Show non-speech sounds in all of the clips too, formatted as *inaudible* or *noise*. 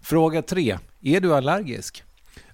Fråga 3. Är du allergisk?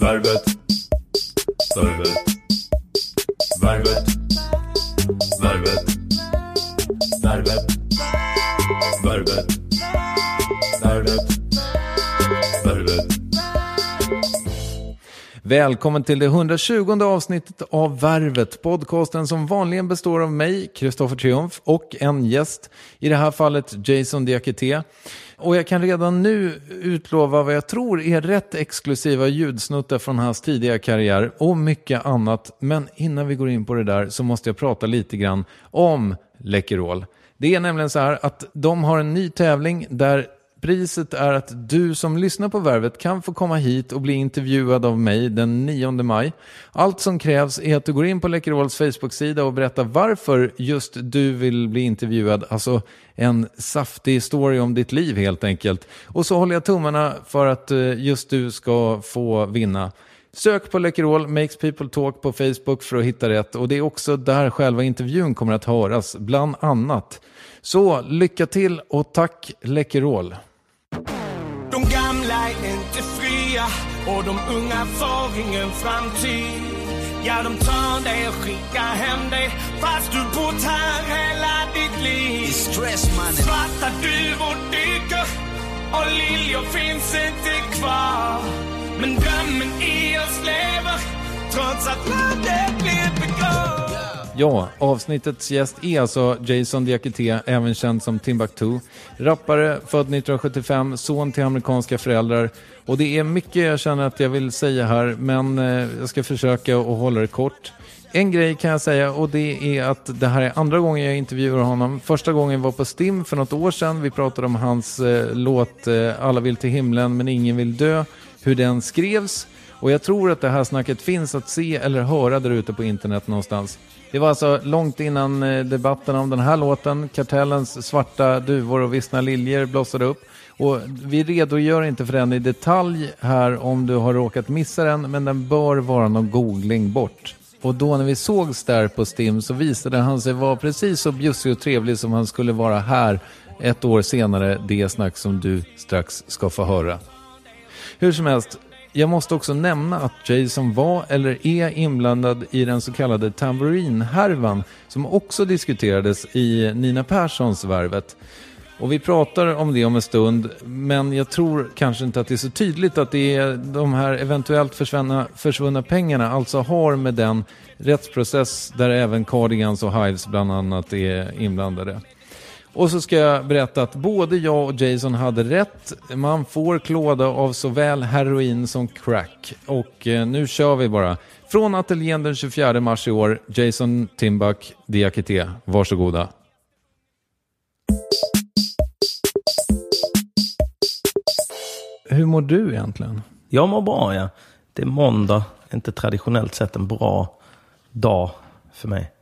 Värvet. Värvet. Värvet. Värvet. Värvet. Värvet. Värvet. Värvet. Välkommen till det 120 avsnittet av Värvet, podcasten som vanligen består av mig, Kristoffer Triumf, och en gäst, i det här fallet Jason Diakité. Och jag kan redan nu utlova vad jag tror är rätt exklusiva ljudsnuttar från hans tidiga karriär och mycket annat. Men innan vi går in på det där så måste jag prata lite grann om Läkerol. Det är nämligen så här att de har en ny tävling där Priset är att du som lyssnar på Värvet kan få komma hit och bli intervjuad av mig den 9 maj. Allt som krävs är att du går in på Läkerols Facebook-sida och berättar varför just du vill bli intervjuad. Alltså en saftig story om ditt liv helt enkelt. Och så håller jag tummarna för att eh, just du ska få vinna. Sök på Läkerol, Makes People Talk på Facebook för att hitta rätt. Och det är också där själva intervjun kommer att höras, bland annat. Så lycka till och tack Läkerol! Fria och de unga får ingen framtid. Ja, de tar dig och skickar hem dig fast du bott här hela ditt liv. Stress. Svarta duvor dyker och liljor finns inte kvar. Men drömmen i oss lever trots att landet blir begåvat. Ja, avsnittets gäst är alltså Jason Diakité, även känd som Timbuktu. Rappare, född 1975, son till amerikanska föräldrar. Och det är mycket jag känner att jag vill säga här, men eh, jag ska försöka att hålla det kort. En grej kan jag säga och det är att det här är andra gången jag intervjuar honom. Första gången var på STIM för något år sedan. Vi pratade om hans eh, låt eh, Alla vill till himlen men ingen vill dö. Hur den skrevs. Och jag tror att det här snacket finns att se eller höra där ute på internet någonstans. Det var alltså långt innan eh, debatten om den här låten, Kartellens svarta duvor och vissna liljor blossade upp. Och vi redogör inte för den i detalj här om du har råkat missa den, men den bör vara någon googling bort. Och då när vi sågs där på Stim så visade han sig vara precis så bjussig och trevlig som han skulle vara här ett år senare, det snack som du strax ska få höra. Hur som helst, jag måste också nämna att Jason var eller är inblandad i den så kallade tamburinhärvan som också diskuterades i Nina Perssons Värvet. Och vi pratar om det om en stund, men jag tror kanske inte att det är så tydligt att det är de här eventuellt försvunna, försvunna pengarna alltså har med den rättsprocess där även Cardigans och Hives bland annat är inblandade. Och så ska jag berätta att både jag och Jason hade rätt. Man får klåda av såväl heroin som crack. Och eh, nu kör vi bara. Från ateljén den 24 mars i år, Jason Timbuk, Diakité. Varsågoda. Hur mår du egentligen? Jag mår bra, ja. Det är måndag, inte traditionellt sett en bra dag för mig.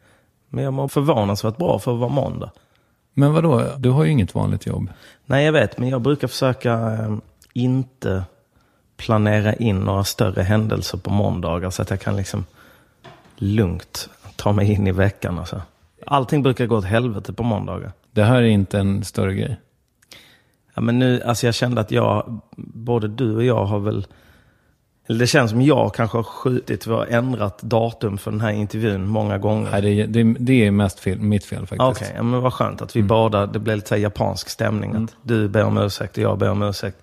Men jag mår förvånansvärt bra för att vara måndag. Men vadå, du har ju inget vanligt jobb. Nej, jag vet, men jag brukar försöka eh, inte planera in några större händelser på måndagar så att jag kan liksom lugnt ta mig in i veckan. Alltså. Allting brukar gå åt helvete på måndagar. Det här är inte en större grej. Ja, men nu, alltså jag kände att jag, både du och jag har väl, eller det känns som jag kanske har skjutit, vi har ändrat datum för den här intervjun många gånger. Nej, det, är- det, det är mest fel, mitt fel faktiskt. Okej, ja, men vad skönt att vi båda, det blev lite så japansk stämning. Att du ber om ursäkt och jag ber om ursäkt.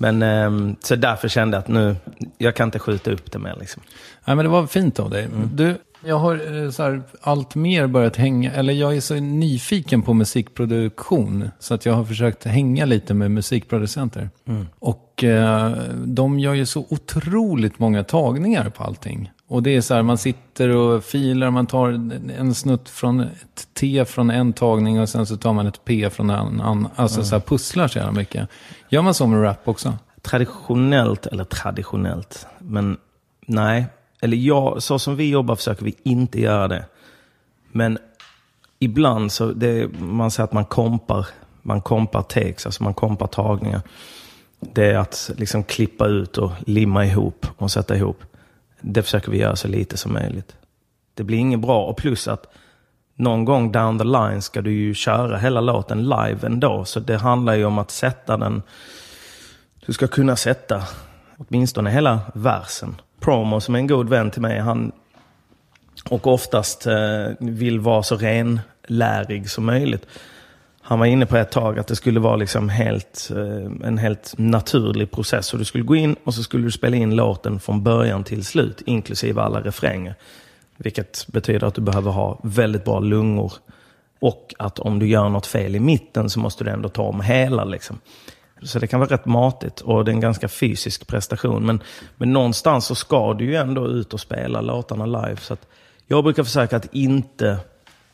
Men ehm, så därför kände jag att nu, jag kan inte skjuta upp det mer liksom. Nej, men det var fint av dig. Du, jag har eh, så här, allt mer börjat hänga, eller jag är så nyfiken på musikproduktion. Så att jag har försökt hänga lite med musikproducenter. Och eh, de gör ju så otroligt många tagningar på allting. Och det är så här, man sitter och filar, man tar en snutt från ett T från en tagning och sen så tar man ett P från en annan. Alltså så här pusslar så jävla mycket. Gör man så med rap också? Traditionellt, eller traditionellt, men nej. Eller jag, så som vi jobbar försöker vi inte göra det. Men ibland så, det, man säger att man kompar, man kompar takes, alltså man kompar tagningar. Det är att liksom klippa ut och limma ihop och sätta ihop. Det försöker vi göra så lite som möjligt. Det blir inget bra. Och plus att någon gång down the line ska du ju köra hela låten live ändå. Så det handlar ju om att sätta den du ska kunna sätta åtminstone hela versen. Promo som är en god vän till mig, han och oftast eh, vill vara så renlärig som möjligt. Han var inne på ett tag att det skulle vara liksom helt, eh, en helt naturlig process. Så du skulle gå in och så skulle du spela in låten från början till slut, inklusive alla refränger. Vilket betyder att du behöver ha väldigt bra lungor. Och att om du gör något fel i mitten så måste du ändå ta om hela. Liksom. Så det kan vara rätt matigt och det är en ganska fysisk prestation. Men, men någonstans så ska du ju ändå ut och spela låtarna live. Så att jag brukar försöka att inte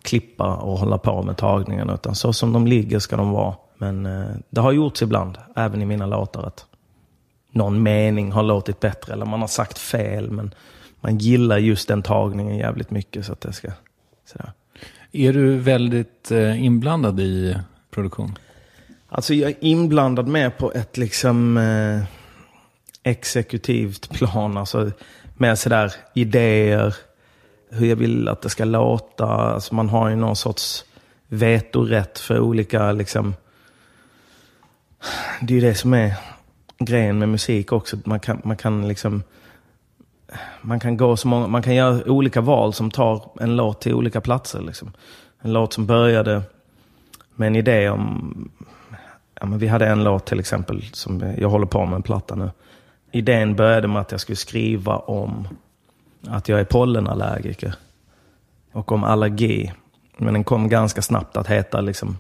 klippa och hålla på med tagningarna. Utan så som de ligger ska de vara. Men eh, det har gjorts ibland, även i mina låtar, att någon mening har låtit bättre. Eller man har sagt fel. Men man gillar just den tagningen jävligt mycket. Så att det ska... Sådär. Är du väldigt eh, inblandad i produktion? Alltså jag är inblandad med på ett liksom eh, exekutivt plan. Alltså med sådär idéer, hur jag vill att det ska låta. Alltså man har ju någon sorts vetorätt för olika liksom. Det är ju det som är grejen med musik också. Man kan, man kan liksom man kan, gå så många, man kan göra olika val som tar en låt till olika platser. Liksom. En låt som började med en idé om Ja, men vi hade en låt till exempel som jag håller på med en platta nu. Idén började med att jag skulle skriva om att jag är pollenallergiker. Och om allergi. Men den kom ganska snabbt att heta liksom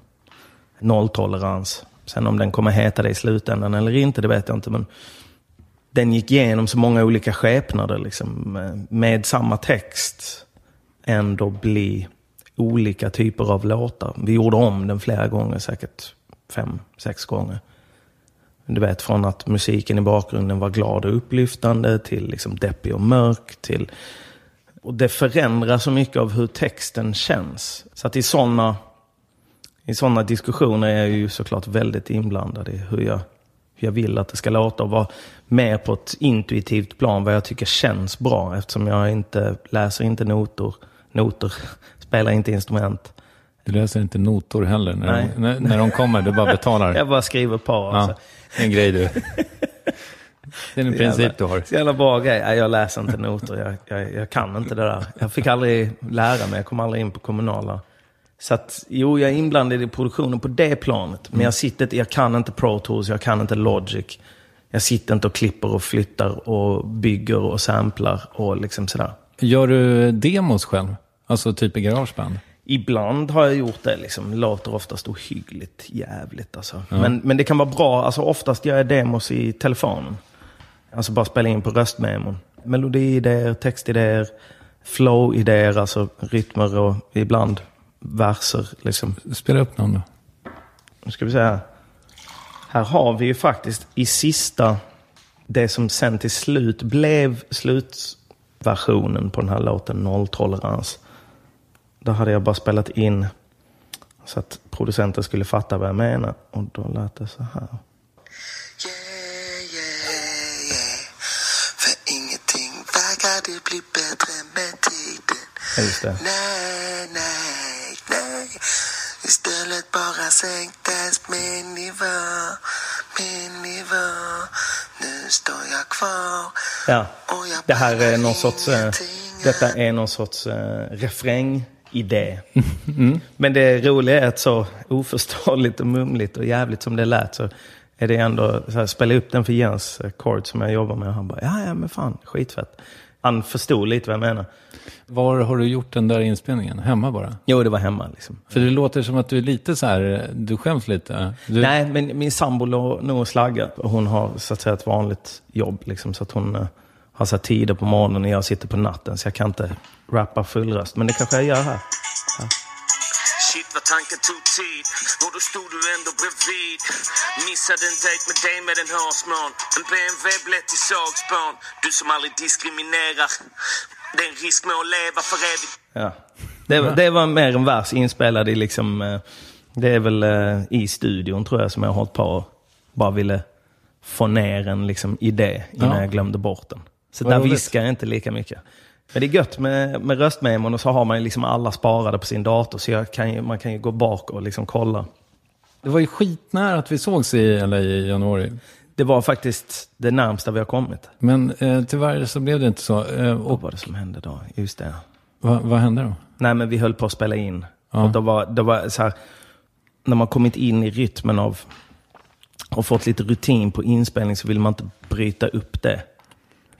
nolltolerans. Sen om den kommer heta det i slutändan eller inte, det vet jag inte. Men den gick igenom så många olika skepnader. Liksom, med, med samma text ändå bli olika typer av låtar. Vi gjorde om den flera gånger, säkert fem, sex gånger. Du vet, från att musiken i bakgrunden var glad och upplyftande till liksom deppig och mörk till Och det förändrar så mycket av hur texten känns. Så att i sådana i såna diskussioner är jag ju såklart väldigt inblandad i hur jag, hur jag vill att det ska låta och vara med på ett intuitivt plan vad jag tycker känns bra eftersom jag inte läser inte noter, noter *laughs* spelar inte instrument. Du läser inte notor heller när, Nej. de, när, när de kommer, du bara betalar. *laughs* Jag bara skriver på. Alltså. Ja, en grej du. *laughs* Det är en princip du har. Så jävla bra grej. Nej, jag läser inte noter. Jag, jag, jag kan inte det där. Jag fick aldrig lära mig. Jag kom aldrig in på kommunala. Så att, jo, jag är inblandad i produktionen på det planet. Men jag sitter jag kan inte Pro Tools, jag kan inte Logic. Jag sitter inte och klipper och flyttar och bygger och samplar och liksom sådär. Gör du demos själv? Alltså typ i garageband? Ibland har jag gjort det, liksom. låter oftast ohyggligt jävligt. Alltså. Men, men det kan vara bra, alltså, oftast gör jag demos i telefonen. Alltså bara spela in på röstmemon. Melodiidéer, textidéer, flow-idéer, alltså rytmer och ibland verser. Liksom. Spela upp någon då. Nu ska vi se här. Här har vi ju faktiskt i sista, det som sen till slut blev slutversionen på den här låten, Nolltolerans. Där hade jag bara spelat in så att producenten skulle fatta vad jag menar. Och då lät det så här. Ja, just det. Nej, nej, nej. Istället bara sänktes min nivå, min nivå. Nu står jag kvar. Ja, det här är någon sorts, eh, detta är någon sorts eh, refrängidé. Mm. Men det roliga är att så oförståeligt och mumligt och jävligt som det lät så är det ändå, så här, spela upp den för Jens Kord som jag jobbar med och han bara, ja ja men fan, skitfett. Han förstod lite vad jag menar. Var har du gjort den där inspelningen? Hemma bara? Jo, det var hemma liksom. För det låter som att du är lite så här, du skäms lite. Du, Nej, men min sambo låg nog och slaggade. Och Hon har så att säga ett vanligt jobb. Liksom, så att hon eh, har här tider på morgonen och jag sitter på natten. Så jag kan inte rappa full röst. Men det kanske jag gör här. Shit vad tanken tog tid och då stod du ändå bredvid Missade en dejt med dig med en hårsmån En BMW blev till sågspån Du som aldrig diskriminerar Det är en risk med att leva för evigt Ja. Det, var- det var mer en vers inspelad i liksom... eh, Det är väl eh, i studion tror jag som jag har hållit på och bara ville få ner en liksom, idé innan Ja. jag glömde bort den. Så Vad där viskar jag inte lika mycket. Men det är gött med, med röstmemon och så har man ju liksom alla sparade på sin dator. Så kan ju, man kan ju gå bak och liksom kolla. Det var ju skitnära att vi sågs i LA i januari. Det var faktiskt det närmsta vi har kommit. Men eh, tyvärr så blev det inte så. Eh, Vad och var det som hände då? Just det. vad, vad hände då? Nej, men vi höll på att spela in. Ja. Och då var, då var så här, när man kommit in i rytmen av och fått lite rutin på inspelning så vill man inte bryta upp det.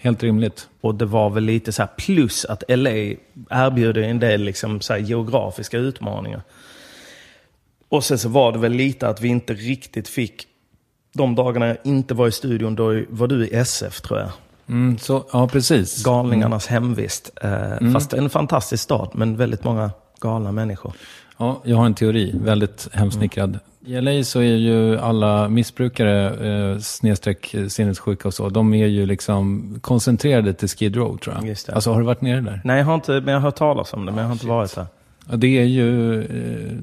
Helt rimligt. Och det var väl lite så här, plus att LA erbjuder en del liksom så här geografiska utmaningar. Och sen så var det väl lite att vi inte riktigt fick, de dagarna jag inte var i studion, då var du i SF tror jag. Mm, så, ja, precis. Galningarnas hemvist. Eh, Fast en fantastisk stad, men väldigt många galna människor. Ja, jag har en teori, väldigt hemsnickrad. I LA så är ju alla missbrukare, eh, snedstreck eh, sinnessjuka och så, de är ju liksom koncentrerade till Skid Row tror jag. Just det. Alltså har du varit nere där? Nej, jag har inte, men jag har hört talas om det, men jag har inte varit där. Ja, det är ju eh,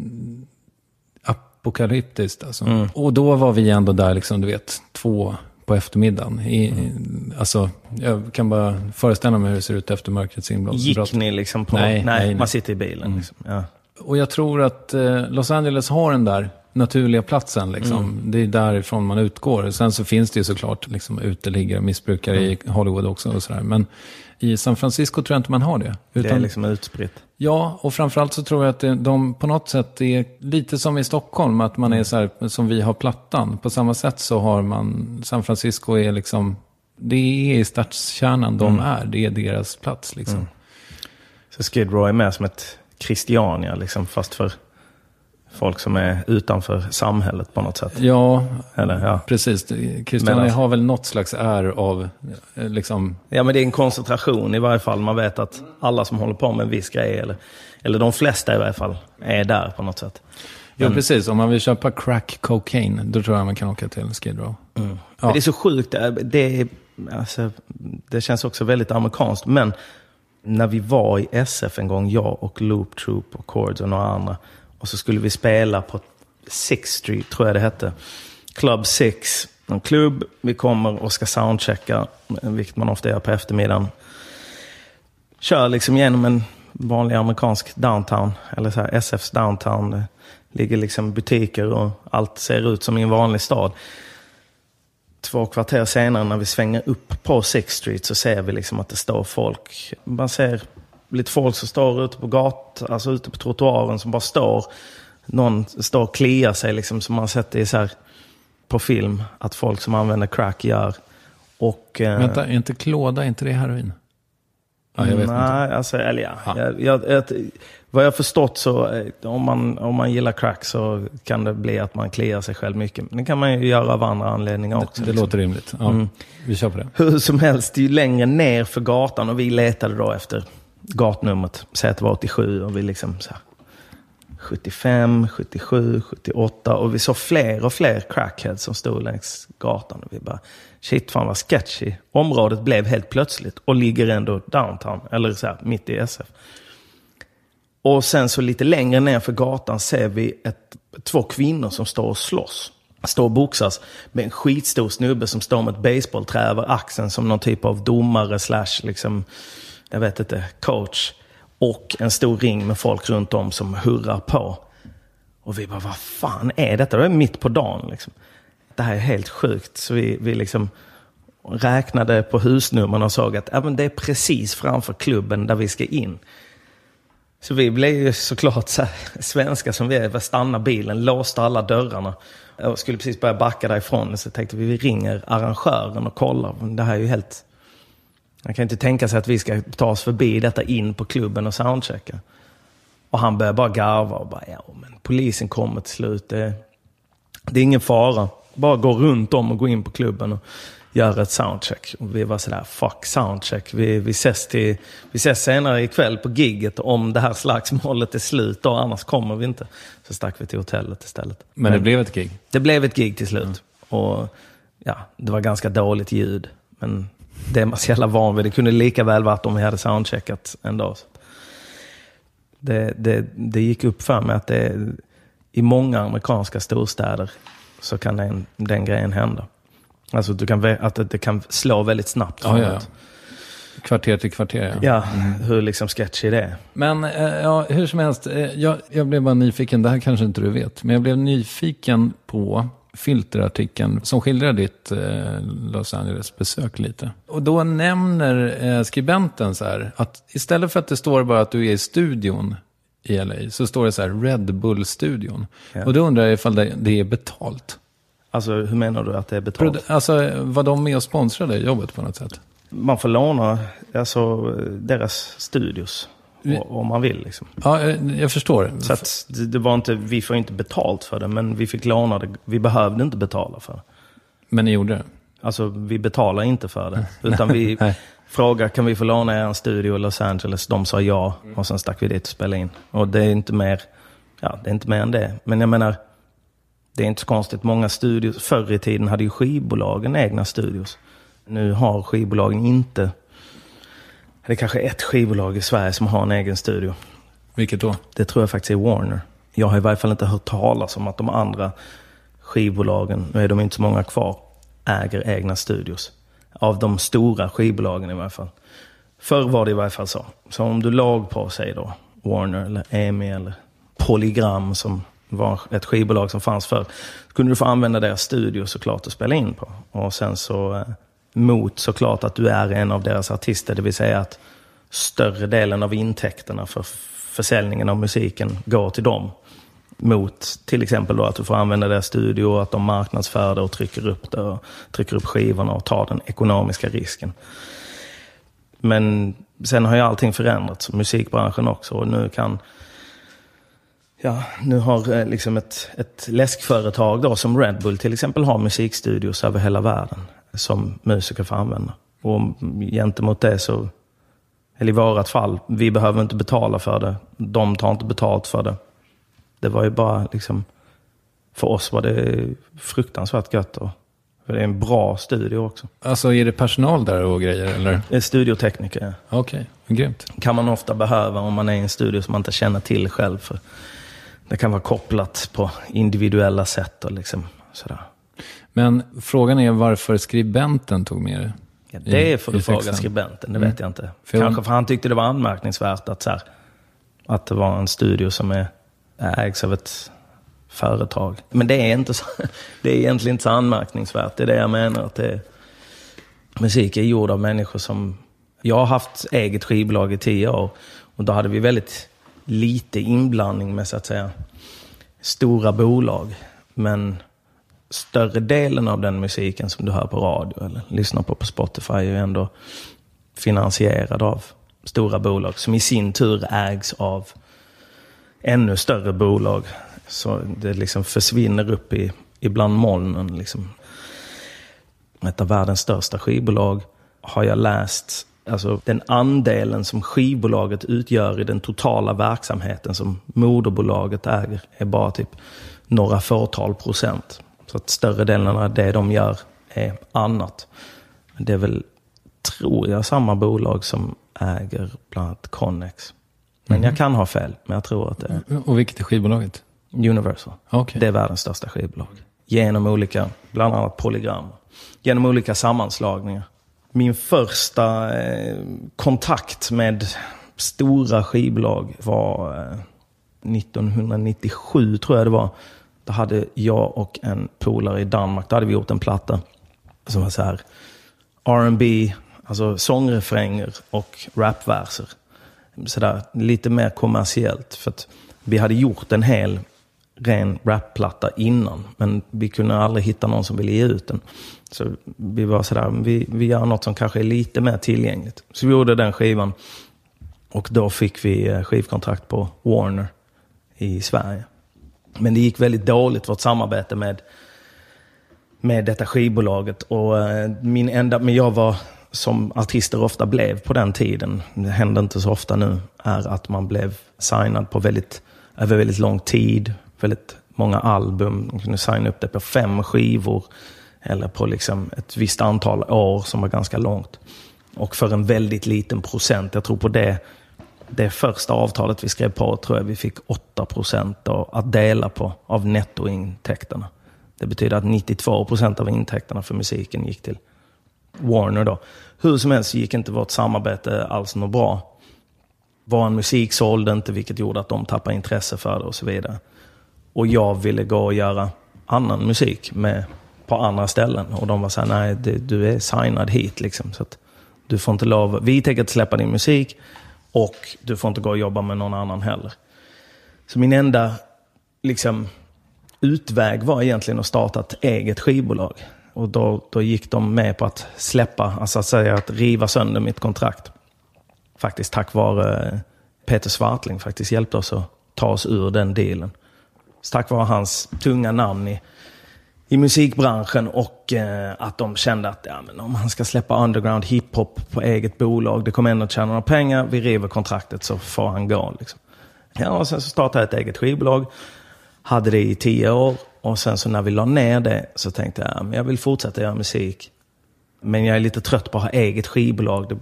apokalyptiskt alltså. Mm. Och då var vi ändå där, liksom, du vet, två på eftermiddagen. I, i, alltså, jag kan bara föreställa mig hur det ser ut efter mörkrets inbrott. Gick ni liksom på... Nej, nej, nej. man sitter i bilen. Liksom. Ja. Och jag tror att eh, Los Angeles har den där naturliga platsen. Liksom. Det är därifrån man utgår. Sen så finns det ju såklart liksom, uteliggare och missbrukare i Hollywood också. Och sådär. Men i San Francisco tror jag inte man har det. Det Utan, är liksom utspritt. Ja, och framförallt så tror jag att det, de på något sätt är lite som i Stockholm. Att man är så här, som vi har Plattan. På samma sätt så har man, San Francisco är liksom, det är i stadskärnan de är. Det är deras plats liksom. Så Skid Row är mer som ett Christiania, liksom, fast för folk som är utanför samhället på något sätt. Ja, Eller, ja. precis. Christiania Men alltså- har väl något slags är av, eh, liksom, ja, men det är en koncentration i varje fall. Man vet att alla som håller på med en viss grej, eller, eller de flesta i varje fall, är där på något sätt. ja precis. Om man vill köpa crack cocaine, då tror jag man kan åka till Skid Row. Men det är så sjukt. Det, är, alltså, det känns också väldigt amerikanskt. Men När vi var i SF en gång, jag och Loop Troop och Chords och några andra. Och så skulle vi spela på Six Street, tror jag det hette. Club Six. En klubb. Vi kommer och ska soundchecka, vilket man ofta gör på eftermiddagen. Kör liksom genom en vanlig amerikansk downtown, eller så här SFs downtown. Det ligger liksom butiker och allt ser ut som i en vanlig stad. Två kvarter senare när vi svänger upp på Sixth Street så ser vi liksom att det står folk. Man ser lite folk som står ute på gatan, alltså ute på trottoaren som bara står. Någon står och kliar sig liksom som man sett i så här på film att folk som använder crack gör. Och, eh, Vänta, är inte klåda, är inte det heroin? Ja, jag vet Nej, inte. alltså, eller ja. Ja. Jag, jag, jag, vad jag förstått så, eh, om man, om man gillar crack så kan det bli att man kliar sig själv mycket. Men det kan man ju göra av andra anledningar också. Det, det liksom. låter rimligt. Ja, Mm. Vi kör på det. Hur som helst, det är ju längre ner för gatan och vi letade då efter gatnumret. Säg att det var 87 och vi liksom så här, 75, 77, 78 och vi såg fler och fler crackheads som stod längs gatan. Och vi bara, shit fan vad sketchy. Området blev helt plötsligt och ligger ändå downtown, eller så här, mitt i SF. Och sen så lite längre ner för gatan ser vi ett, två kvinnor som står och slåss. Står och boxas med en skitstor snubbe som står med ett baseballträ över axeln som någon typ av domare slash, liksom, jag vet inte, coach. Och en stor ring med folk runt om som hurrar på. Och vi bara, vad fan är detta? Det är mitt på dagen liksom. Det här är helt sjukt. Så vi, vi liksom räknade på husnumren och såg att ja, men det är precis framför klubben där vi ska in. Så vi blev ju såklart så här, svenska som vi är, vi stannade bilen, låste alla dörrarna. Och skulle precis börja backa därifrån. Så tänkte vi, vi ringer arrangören och kollar. Det här är ju helt... Man kan inte tänka sig att vi ska ta oss förbi detta in på klubben och soundchecka. Och han börjar bara garva och bara, ja men polisen kommer till slut. Det, det är ingen fara. Bara gå runt om och gå in på klubben och göra ett soundcheck. Och vi var sådär, fuck soundcheck. Vi, vi, ses till, vi ses senare ikväll på gigget om det här slagsmålet är slut. Och annars kommer vi inte. Så stack vi till hotellet istället. Men det blev ett gig. Det blev ett gig till slut. Och ja, det var ganska dåligt ljud. Men det är man så jävla van vid. Det kunde lika väl varit om vi hade soundcheckat en dag. Det, det, det gick upp för mig att det, i många amerikanska storstäder så kan den, den grejen hända. Alltså du kan, att det, det kan slå väldigt snabbt. Ja, ja, ja. Kvarter till kvarter, ja. ja hur liksom sketchy det är. Men eh, ja, hur som helst, eh, jag, jag blev bara nyfiken, det här kanske inte du vet, men jag blev nyfiken på filterartikeln som skildrar ditt eh, Los Angeles-besök lite. Och då nämner eh, skribenten så här, att istället för att det står bara att du är i studion i LA, så står det så här Red Bull-studion. Ja. Och då undrar jag ifall det, det är betalt. Alltså hur menar du att det är betalt? Produ- Alltså, var de med och sponsrade jobbet på något sätt? Man får låna alltså, deras studios. Om man vill liksom. Ja, eh, jag förstår. Så att det, det var inte, vi får inte betalt för det, men vi fick låna det. Vi behövde inte betala för det. Men ni gjorde det? Alltså vi betalar inte för det. *laughs* Utan vi frågar, kan vi få låna er en studio i Los Angeles? De sa ja. Och sen stack vi dit och spelade in. Och det är inte mer, ja, det är inte mer än det. Men jag menar, det är inte så konstigt. Många studios, förr i tiden hade ju skivbolagen egna studios. Nu har skivbolagen inte, det är kanske ett skivbolag i Sverige som har en egen studio. Vilket då? Det tror jag faktiskt är Warner. Jag har i varje fall inte hört talas om att de andra skivbolagen, nu är de inte så många kvar, äger egna studios. Av de stora skivbolagen i varje fall. Förr var det i varje fall så. Så om du låg på, säg då, Warner eller EMI eller Polygram som var ett skivbolag som fanns förr. Så kunde du få använda deras studio såklart och spela in på. Och sen så eh, mot såklart att du är en av deras artister. Det vill säga att större delen av intäkterna för försäljningen av musiken går till dem. Mot till exempel då att du får använda deras studio att de marknadsför det och trycker upp det och trycker upp skivorna och tar den ekonomiska risken. Men sen har ju allting förändrats, musikbranschen också. Och nu kan... Ja, nu har eh, liksom ett, ett läskföretag då, som Red Bull till exempel har musikstudios över hela världen. Som musiker får använda. Och gentemot det så, eller i vårat fall, vi behöver inte betala för det. De tar inte betalt för det. Det var ju bara liksom, för oss var det fruktansvärt gött att För det är en bra studio också. Alltså är det personal där och grejer eller? Det är studiotekniker, ja. Okej, grymt. kan man ofta behöva om man är i en studio som man inte känner till själv. För det kan vara kopplat på individuella sätt och liksom sådär. Men frågan är varför skribenten tog med det. Ja, det är för I- i att fråga skribenten, det Mm. vet jag inte. För jag- Kanske för han tyckte det var anmärkningsvärt att, så här, att det var en studio som är, ägs av ett företag. Men det är, inte så, *laughs* det är egentligen inte så anmärkningsvärt. Det är det jag menar. Att det, musik är gjord av människor som... Jag har haft eget skivbolag i tio år. Och då hade vi väldigt lite inblandning med så att säga stora bolag. Men större delen av den musiken som du hör på radio eller lyssnar på på Spotify är ju ändå finansierad av stora bolag som i sin tur ägs av ännu större bolag. Så det liksom försvinner upp i, ibland molnen. Liksom. Ett av världens största skivbolag har jag läst, alltså den andelen som skivbolaget utgör i den totala verksamheten som moderbolaget äger är bara typ några fåtal procent. Så att större delen av det de gör är annat. Det är väl, tror jag, samma bolag som äger bland annat Connex. Men jag kan ha fel, men jag tror att det är Och vilket är skivbolaget? Universal. Okej. Det är världens största skivbolag. Genom olika, bland annat polygram. Genom olika sammanslagningar. Min första eh, kontakt med stora skivbolag var eh, 1997 tror jag det var. Då hade jag och en polare i Danmark, då hade vi gjort en platta som var så här R&B, alltså sångrefränger och rapverser. Sådär lite mer kommersiellt. För att vi hade gjort en hel ren rapplatta innan. Men vi kunde aldrig hitta någon som ville ge ut den. Så vi var sådär, vi, vi gör något som kanske är lite mer tillgängligt. Så vi gjorde den skivan. Och då fick vi eh, skivkontrakt på Warner i Sverige. Men det gick väldigt dåligt, vårt samarbete med, med detta skivbolaget. Och eh, min enda, men jag var, som artister ofta blev på den tiden, det händer inte så ofta nu, är att man blev signad på väldigt, över väldigt lång tid, väldigt många album. Man kunde signa upp det på fem skivor eller på liksom ett visst antal år som var ganska långt. Och för en väldigt liten procent, jag tror på det, det första avtalet vi skrev på tror jag vi fick 8 procent att dela på av nettointäkterna. Det betyder att 92 procent av intäkterna för musiken gick till Warner då. Hur som helst gick inte vårt samarbete alls något bra. Vår musik sålde inte, vilket gjorde att de tappade intresse för det och så vidare. Och jag ville gå och göra annan musik med, på andra ställen. Och de var så här, nej det, du är signad hit liksom. Så att du får inte lov, vi tänker inte släppa din musik och du får inte gå och jobba med någon annan heller. Så min enda liksom, utväg var egentligen att starta ett eget skivbolag. Och då, då gick de med på att släppa, alltså att säga att riva sönder mitt kontrakt. Faktiskt tack vare eh, Peter Svartling faktiskt hjälpte oss att ta oss ur den dealen. Så tack vare hans tunga namn i, i musikbranschen och eh, att de kände att ja, men om han ska släppa underground hiphop på eget bolag, det kommer ändå att tjäna några pengar, vi river kontraktet så får han gå. Liksom. Ja, och sen så startade jag ett eget skivbolag, hade det i tio år och sen så när vi la ner det så tänkte jag, ja, jag vill fortsätta göra musik. Men jag är lite trött på att ha eget skivbolag. Det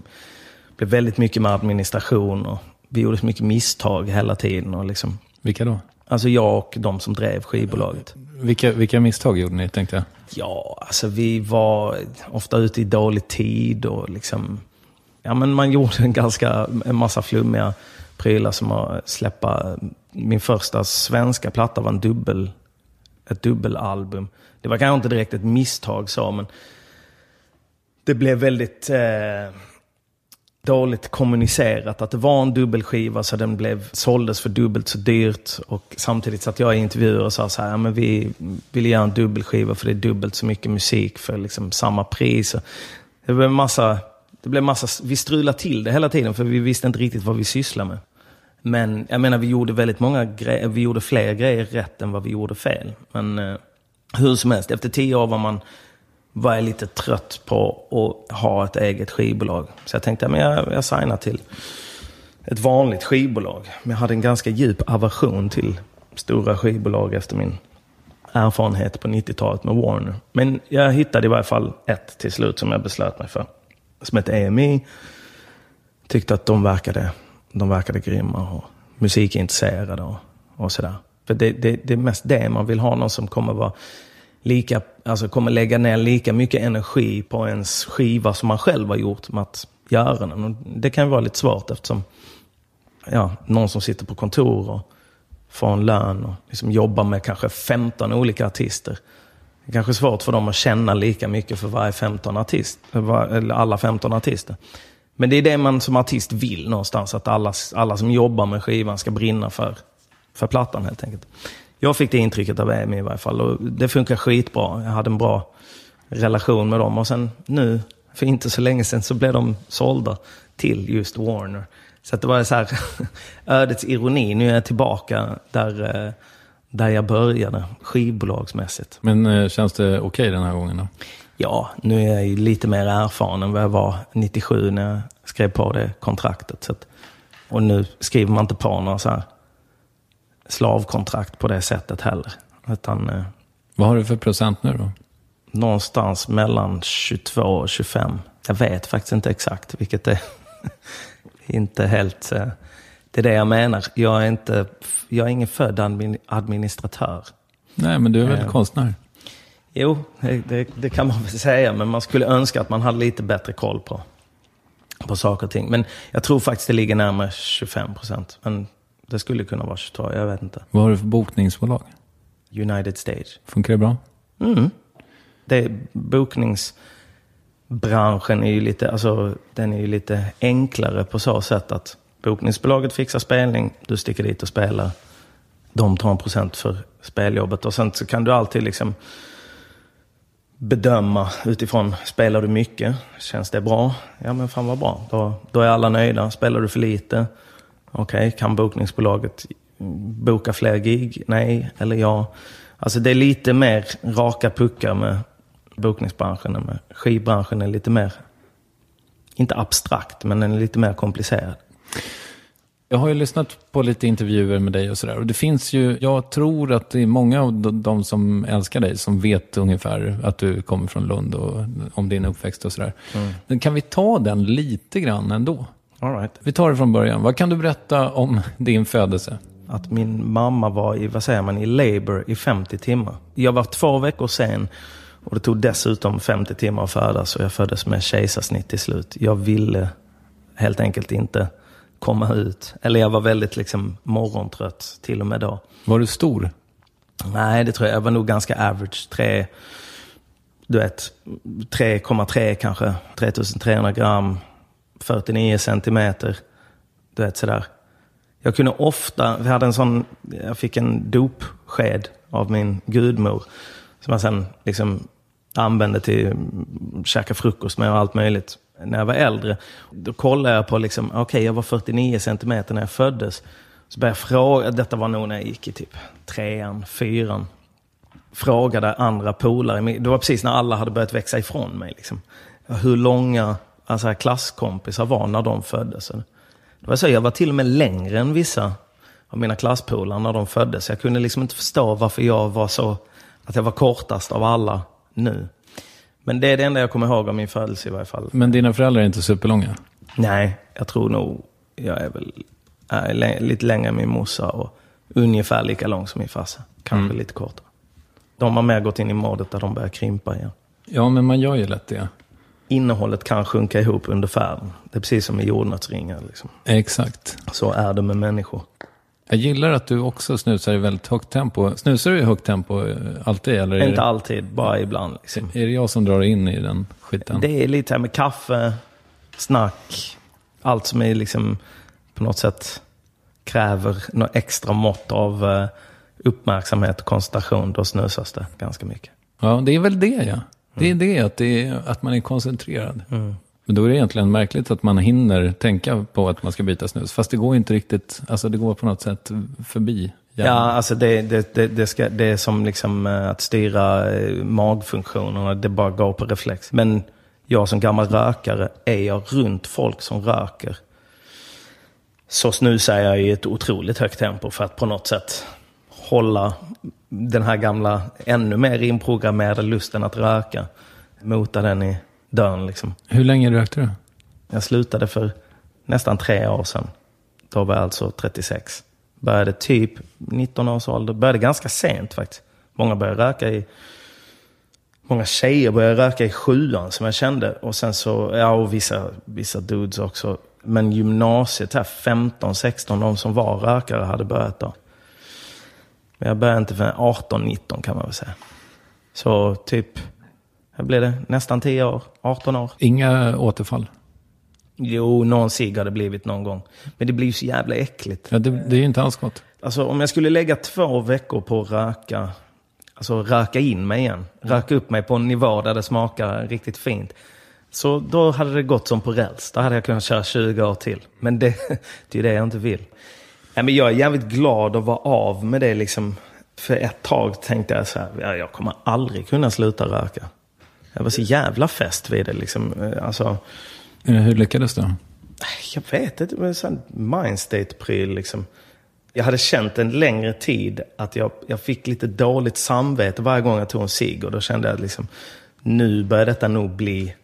blev väldigt mycket med administration och vi gjorde så mycket misstag hela tiden. Och liksom, Vilka då? Alltså jag och de som drev skivbolaget. Vilka, vilka misstag gjorde ni, tänkte jag? Ja, alltså vi var ofta ute i dålig tid och liksom... Ja, men man gjorde en ganska, en massa flummiga prylar som att släppa... Min första svenska platta var en dubbel, ett dubbelalbum. Det var kanske inte direkt ett misstag så, men det blev väldigt eh, dåligt kommunicerat att det var en dubbelskiva så den blev, såldes för dubbelt så dyrt. Och samtidigt satt jag i intervjuer och sa så här, ja, men vi vill göra en dubbelskiva för det är dubbelt så mycket musik för liksom samma pris. Det blev massa, det blev massa, vi strulade till det hela tiden för vi visste inte riktigt vad vi sysslade med. Men jag menar, vi gjorde väldigt många grejer, vi gjorde fler grejer rätt än vad vi gjorde fel. Men eh, hur som helst, efter tio år var man var jag lite trött på att ha ett eget skivbolag. Så jag tänkte, men jag, jag signar till ett vanligt skivbolag. Men jag hade en ganska djup aversion till stora skivbolag efter min erfarenhet på 90-talet med Warner. Men jag hittade i varje fall ett till slut som jag beslöt mig för. Som hette EMI. Tyckte att de verkade, de verkade grymma och musikintresserade och, och sådär. För det, det, det är mest det man vill ha, någon som kommer vara lika, alltså kommer lägga ner lika mycket energi på ens skiva som man själv har gjort med att göra den. Och det kan ju vara lite svårt eftersom ja, någon som sitter på kontor och får en lön och liksom jobbar med kanske 15 olika artister. Det är kanske svårt för dem att känna lika mycket för varje 15 artist, eller alla 15 artister. Men det är det man som artist vill någonstans, att alla, alla som jobbar med skivan ska brinna för, för plattan helt enkelt. Jag fick det intrycket av EMI i varje fall och det funkar skitbra. Jag hade en bra relation med dem och sen nu, för inte så länge sedan, så blev de sålda till just Warner. Så det var så här *laughs* ödets ironi. Nu är jag tillbaka där, eh, där jag började, skivbolagsmässigt. Men eh, känns det okej den här gången då? Ja, nu är jag ju lite mer erfaren än vad jag var 97 när jag skrev på det kontraktet. Så att, och nu skriver man inte på några så här slavkontrakt på det sättet heller. Utan eh, Vad har du för procent nu då? någonstans mellan 22 och 25. Jag vet faktiskt inte exakt, vilket är *laughs* inte helt... eh, Det är det jag menar. Jag är, inte, jag är ingen född admin, administratör. Nej, men du är väl Eh. konstnär? Jo, det, det, det kan man väl säga, men man skulle önska att man hade lite bättre koll på, på saker och ting. Men jag tror faktiskt det ligger närmare 25 procent. Men det skulle kunna vara 22, jag vet inte. Vad har du för bokningsbolag? United Stage. Funkar det bra? Mm. Det, bokningsbranschen är ju lite, alltså, den är ju lite enklare på så sätt att bokningsbolaget fixar spelning, du sticker dit och spelar. De tar en procent för speljobbet och sen så kan du alltid liksom bedöma utifrån, spelar du mycket? Känns det bra? Ja men fan vad bra, då, då är alla nöjda. Spelar du för lite? Okej, kan bokningsbolaget boka fler gig? Nej, eller ja. Alltså det är lite mer raka puckar med bokningsbranschen än med skivbranschen är lite mer, inte abstrakt, men den är lite mer komplicerad. Jag har ju lyssnat på lite intervjuer med dig och sådär. Och det finns ju, jag tror att det är många av de- som älskar dig som vet ungefär att du kommer från Lund och om din uppväxt och sådär. Men kan vi ta den lite grann ändå? All right. Vi tar det från början. Vad kan du berätta om din födelse? Att min mamma var i, vad säger man, i labor i 50 timmar. Jag var två veckor sen och det tog dessutom 50 timmar att födas och jag föddes med kejsarsnitt till slut. Jag ville helt enkelt inte komma ut. Eller jag var väldigt liksom morgontrött till och med då. Var du stor? Nej, det tror jag. Jag var nog ganska average. Tre, du vet, 3,3 kanske. 3300 gram. 49 centimeter. Du vet sådär. Jag kunde ofta, vi hade en sån, jag fick en dopsked av min gudmor. Som jag sen liksom använde till att käka frukost med och allt möjligt. När jag var äldre, då kollade jag på liksom, okej jag var 49 centimeter när jag föddes. Så började jag fråga, detta var nog när jag gick i typ trean, fyran. Frågade andra polare, det var precis när alla hade börjat växa ifrån mig. Liksom. Hur långa alltså, klasskompisar var när de föddes. Det var så, jag var till och med längre än vissa av mina klasspolare när de föddes. Jag kunde liksom inte förstå varför jag var så, att jag var kortast av alla nu. Men det är det enda jag kommer ihåg av min födelse i varje fall. Men dina föräldrar är inte superlånga? Nej, jag tror nog jag är väl är lite längre än min morsa och ungefär lika lång som min farsa. Kanske lite kortare. De har mer gått in i modet där de börjar krympa igen. Ja, men man gör ju lätt det. Innehållet kan sjunka ihop under färden. Det är precis som med jordnötsringar. Liksom. Exakt. Så är det med människor. Jag gillar att du också snusar i väldigt högt tempo. Snusar du i högt tempo eh, alltid? Eller Inte det, alltid, bara ibland. Liksom. är det jag som drar in i den skiten? Det är lite här med kaffe, snack, allt som är liksom på något sätt kräver något extra mått av eh, uppmärksamhet och koncentration. Då snusas det ganska mycket. Ja, det är väl det ja. Det är det, att, det är, att man är koncentrerad. Men då är det egentligen märkligt att man hinner tänka på att man ska byta snus. Fast det går inte riktigt, alltså det går på något sätt förbi. Ja, hjärnan. alltså det, det, det, det, ska, det är som liksom eh, att styra eh, magfunktionerna. Det bara går på reflex. Men jag som gammal rökare, är jag runt folk som röker så snusar jag i ett otroligt högt tempo för att på något sätt hålla den här gamla, ännu mer inprogrammerade lusten att röka. Mota den i dörren liksom. Hur länge rökte du? Jag slutade för nästan tre år sedan. Då var jag alltså 36. Började typ 19 års ålder. Började ganska sent faktiskt. Många började röka i... Många tjejer började röka i sjuan som jag kände. Och sen så, ja och vissa, vissa dudes också. Men gymnasiet här, 15, 16, de som var rökare hade börjat då. Men jag började inte förrän 18, 19 kan man väl säga. Så typ, vad blev det? Nästan 10 år, 18 år. Inga återfall? Jo, någon cigg har det blivit någon gång. Men det blir ju så jävla äckligt. Ja, det, det är ju inte alls gott. Alltså om jag skulle lägga två veckor på att röka, alltså röka in mig igen, röka upp mig på en nivå där det smakar riktigt fint. Så då hade det gått som på räls. Då hade jag kunnat köra 20 år till. Men det, *laughs* det är det jag inte vill. Nej, men jag är jävligt glad att vara av med det liksom. För ett tag tänkte jag så här, ja, jag kommer aldrig kunna sluta röka. Jag var så jävla fäst vid det liksom. Eh, Alltså, Hur lyckades du? jag vet inte, men sån mindstate-pryl liksom. Jag hade känt en längre tid att jag, jag fick lite dåligt samvete varje gång jag tog en cigg. Och då kände jag liksom, nu börjar detta nog bli,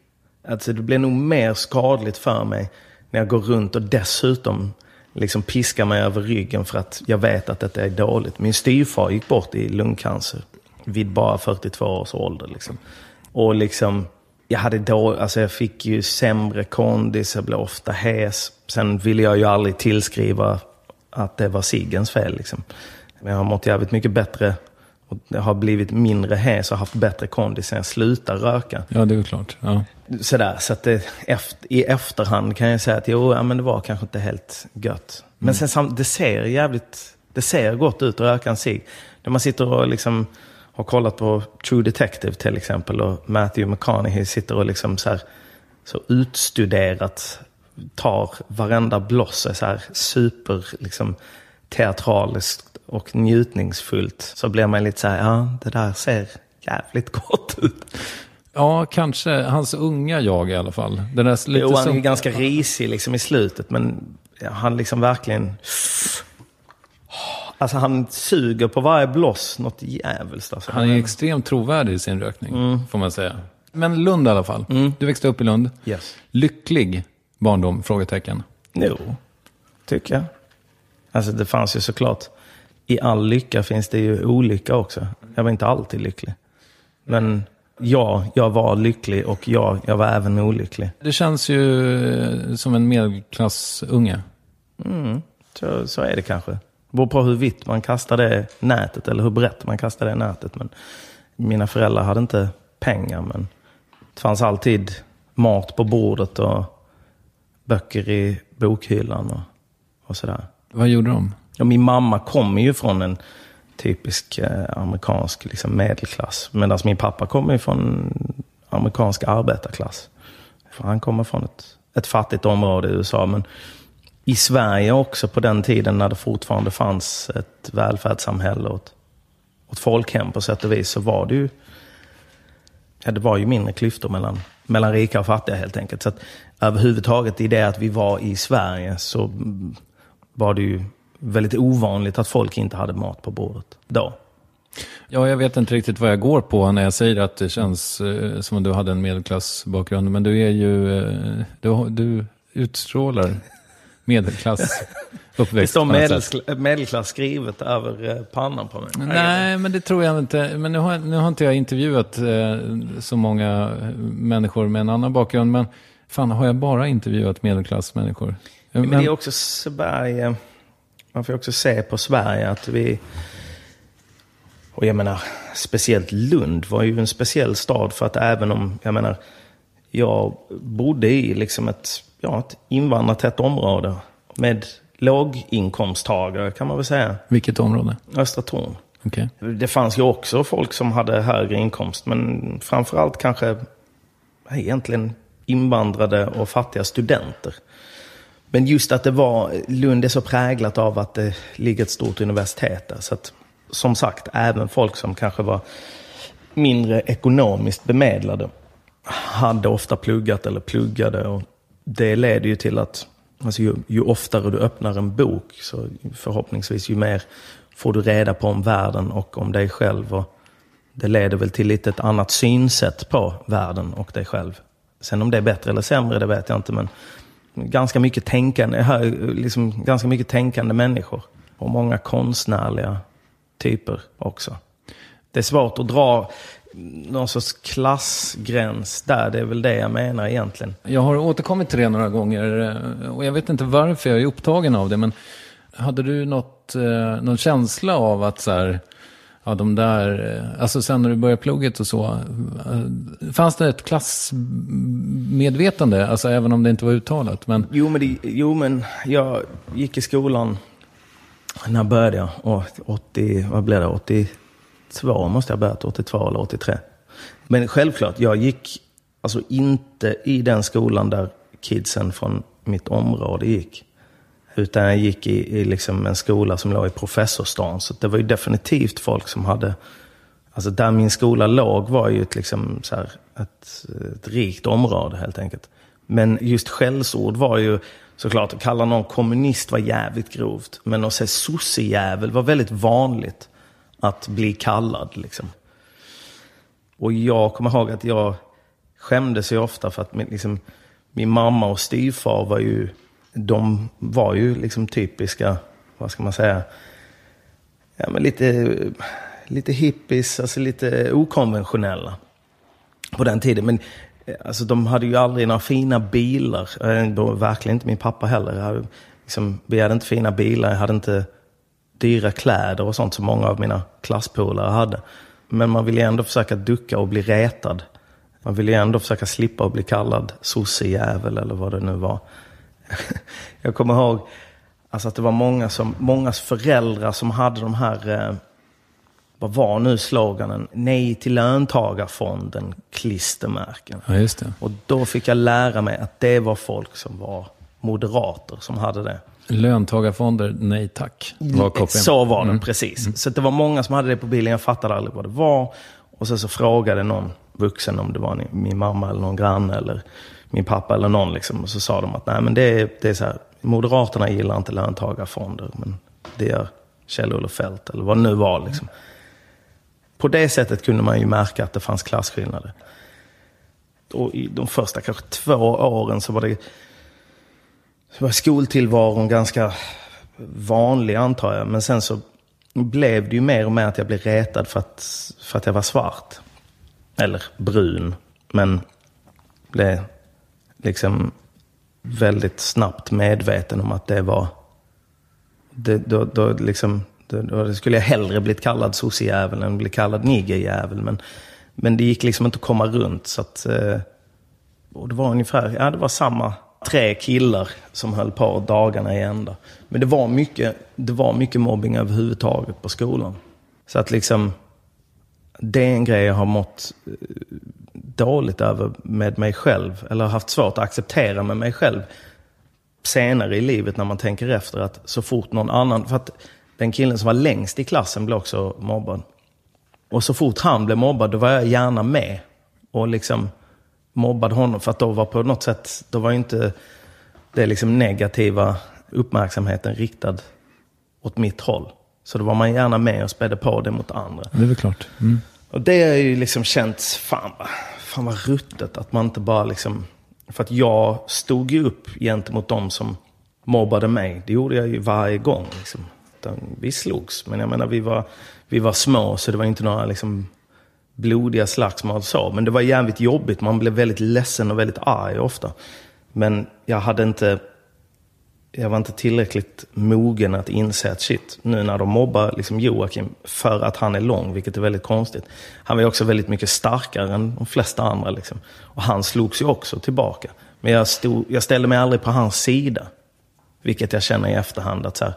alltså det blir nog mer skadligt för mig när jag går runt och dessutom liksom piskar mig över ryggen för att jag vet att detta är dåligt. Min styvfar gick bort i lungcancer vid bara 42 års ålder. Liksom. Och liksom, jag hade då, alltså jag fick ju sämre kondis, jag blev ofta hes. Sen ville jag ju aldrig tillskriva att det var ciggens fel. Liksom. Men jag har mått jävligt mycket bättre och har blivit mindre hes och haft bättre kondis sen jag slutade röka. Ja, det är klart. Ja. Sådär, så att det, efter, i efterhand kan jag säga att jo, ja, men det var kanske inte helt gött. Men sen sam, det ser jävligt, det ser gott ut att röka en cigg. När man sitter och liksom har kollat på True Detective till exempel och Matthew McConaughey sitter och liksom så här, så utstuderat tar varenda bloss är så här super liksom teatraliskt och njutningsfullt. Så blir man lite så här, ja det där ser jävligt gott ut. ja, kanske hans unga jag i alla fall. Den där lite Jo, han är som- ganska risig liksom i slutet, men han liksom verkligen... Alltså han suger på varje bloss något jävligt. Alltså. Han är extremt trovärdig i sin rökning, får man säga. Men Lund i alla fall. Du växte upp i Lund. Yes. Lycklig barndom? Frågetecken. Jo, tycker jag. Alltså det fanns ju såklart... I all lycka finns det ju olycka också. Jag var inte alltid lycklig. Men ja, jag var lycklig och ja, jag var även olycklig. Det känns ju eh, som en medelklassunge. Så, så är det kanske. Det beror på hur vitt man kastar det nätet eller hur brett man kastar det nätet. Men mina föräldrar hade inte pengar men det fanns alltid mat på bordet och böcker i bokhyllan och, och sådär. Vad gjorde de? Ja, min mamma kommer ju från en typisk eh, amerikansk liksom, medelklass. Medan min pappa kommer ju från amerikansk arbetarklass. För han kommer från ett, ett fattigt område i USA. Men i Sverige också på den tiden när det fortfarande fanns ett välfärdssamhälle och ett, och ett folkhem på sätt och vis så var det ju ja, det var ju mindre klyftor mellan, mellan rika och fattiga helt enkelt. Så att överhuvudtaget i det att vi var i Sverige så var det ju väldigt ovanligt att folk inte hade mat på bordet då. Ja, jag vet inte riktigt vad jag går på när jag säger att det känns eh, som att du hade en medelklassbakgrund. Men du är ju, eh, du, du utstrålar medelklass *laughs* Det uppväxt. står något sätt. medelklass, medelklass skrivet över eh, pannan på mig. Nej, men det tror jag inte. Men nu har, nu har inte jag intervjuat eh, så många människor med en annan bakgrund. Men fan, har jag bara intervjuat medelklassmänniskor? Men det är också Sverige, man får också se på Sverige att vi... Och jag menar, speciellt Lund var ju en speciell stad för att även om, jag menar, jag bodde i liksom ett, ja, ett invandrartätt område med låginkomsttagare kan man väl säga. Vilket område? Östra Torn. Okej. Det fanns ju också folk som hade högre inkomst, men framförallt kanske egentligen invandrade och fattiga studenter. Men just att det var, Lund är så präglat av att det ligger ett stort universitet där. Så att, som sagt, även folk som kanske var mindre ekonomiskt bemedlade hade ofta pluggat eller pluggade. Och det leder ju till att alltså ju, ju oftare du öppnar en bok, så förhoppningsvis ju mer får du reda på om världen och om dig själv. Och det leder väl till lite ett annat synsätt på världen och dig själv. Sen om det är bättre eller sämre, det vet jag inte. Men ganska mycket tänkande, här, liksom, ganska mycket tänkande människor. Och många konstnärliga typer också. Det är svårt att dra någon sorts klassgräns där. Det är väl det jag menar egentligen. Jag har återkommit till det några gånger eh, och jag vet inte varför jag är upptagen av det. Men hade du något, eh, någon känsla av att så här, ja de där, eh, alltså sen när du började plugget och så. Eh, fanns det ett klassmedvetande, alltså även om det inte var uttalat? Men Jo men, det, jo, men jag gick i skolan, när började jag? Åh, 80, vad blev det? 82 måste jag ha börjat, 82 eller 83. Men självklart, jag gick alltså inte i den skolan där kidsen från mitt område gick. Utan jag gick i, i liksom en skola som låg i professorstan. Så det var ju definitivt folk som hade... Alltså där min skola låg var ju ett, liksom så här, ett, ett rikt område helt enkelt. Men just skällsord var ju såklart, att kalla någon kommunist var jävligt grovt. Men att säga sossejävel var väldigt vanligt att bli kallad. Liksom. Och jag kommer ihåg att jag skämdes ju ofta för att min, liksom, min mamma och styvfar var ju, de var ju liksom typiska, vad ska man säga, ja, men lite, lite hippies, alltså lite okonventionella på den tiden. Men eh, alltså, de hade ju aldrig några fina bilar. Verkligen inte min pappa heller. Jag hade, liksom, vi hade inte fina bilar, jag hade inte dyra kläder och sånt som många av mina klasspolare hade. Men man ville ju ändå försöka ducka och bli retad. Man ville ju ändå försöka slippa att bli kallad sossejävel eller vad det nu var. *laughs* Jag kommer ihåg alltså att det var många som, mångas föräldrar som hade de här, eh, vad var nu sloganen? Nej till löntagarfonden klistermärken. ja, just det. Och då fick jag lära mig att det var folk som var moderater som hade det. Löntagarfonder, nej tack. Var kopplingen. Så var det, precis. Så det var många som hade det på bilen, jag fattade aldrig vad det var. Och sen så frågade någon vuxen om det var min mamma eller någon granne eller min pappa eller någon. Liksom. Och så sa de att nej men det är, det är så här, Moderaterna gillar inte löntagarfonder, men det gör Kjell-Olof Feldt eller vad det nu var. Liksom. På det sättet kunde man ju märka att det fanns klasskillnader. Och i de första kanske två åren så var det så var skoltillvaron ganska vanlig antar jag. Men sen så blev det ju mer och mer att jag blev retad för att, för att jag var svart. Eller brun. Men blev liksom väldigt snabbt medveten om att det var... Det, då, då, liksom, då, då skulle jag hellre blivit kallad sossejävel än bli kallad niggerjävel. Men, men det gick liksom inte att komma runt. Så att, eh, och det var ungefär, ja det var samma tre killar som höll på dagarna i ända. Men det var mycket, det var mycket mobbing överhuvudtaget på skolan. Så att liksom, det är en grej jag har mått eh, dåligt över med mig själv. Eller haft svårt att acceptera med mig själv. Senare i livet när man tänker efter att så fort någon annan, för att den killen som var längst i klassen blev också mobbad. Och så fort han blev mobbad, då var jag gärna med. Och liksom mobbade honom för att då var på något sätt, då var inte det liksom negativa uppmärksamheten riktad åt mitt håll. Så då var man gärna med och spädde på det mot andra. Det är väl klart. Mm. Och det har ju liksom känts, fan, vad- fan vad ruttet att man inte bara liksom... För att jag stod ju upp gentemot de som mobbade mig. Det gjorde jag ju varje gång. Liksom. Vi slogs, men jag menar vi var, vi var små så det var inte några liksom blodiga slagsmål så. Men det var jävligt jobbigt. Man blev väldigt ledsen och väldigt arg ofta. Men jag hade inte... Jag var inte tillräckligt mogen att inse att shit, nu när de mobbar liksom Joakim för att han är lång, vilket är väldigt konstigt. Han var ju också väldigt mycket starkare än de flesta andra. Liksom. Och han slogs ju också tillbaka. Men jag, stod, jag ställde mig aldrig på hans sida. Vilket jag känner i efterhand att så här,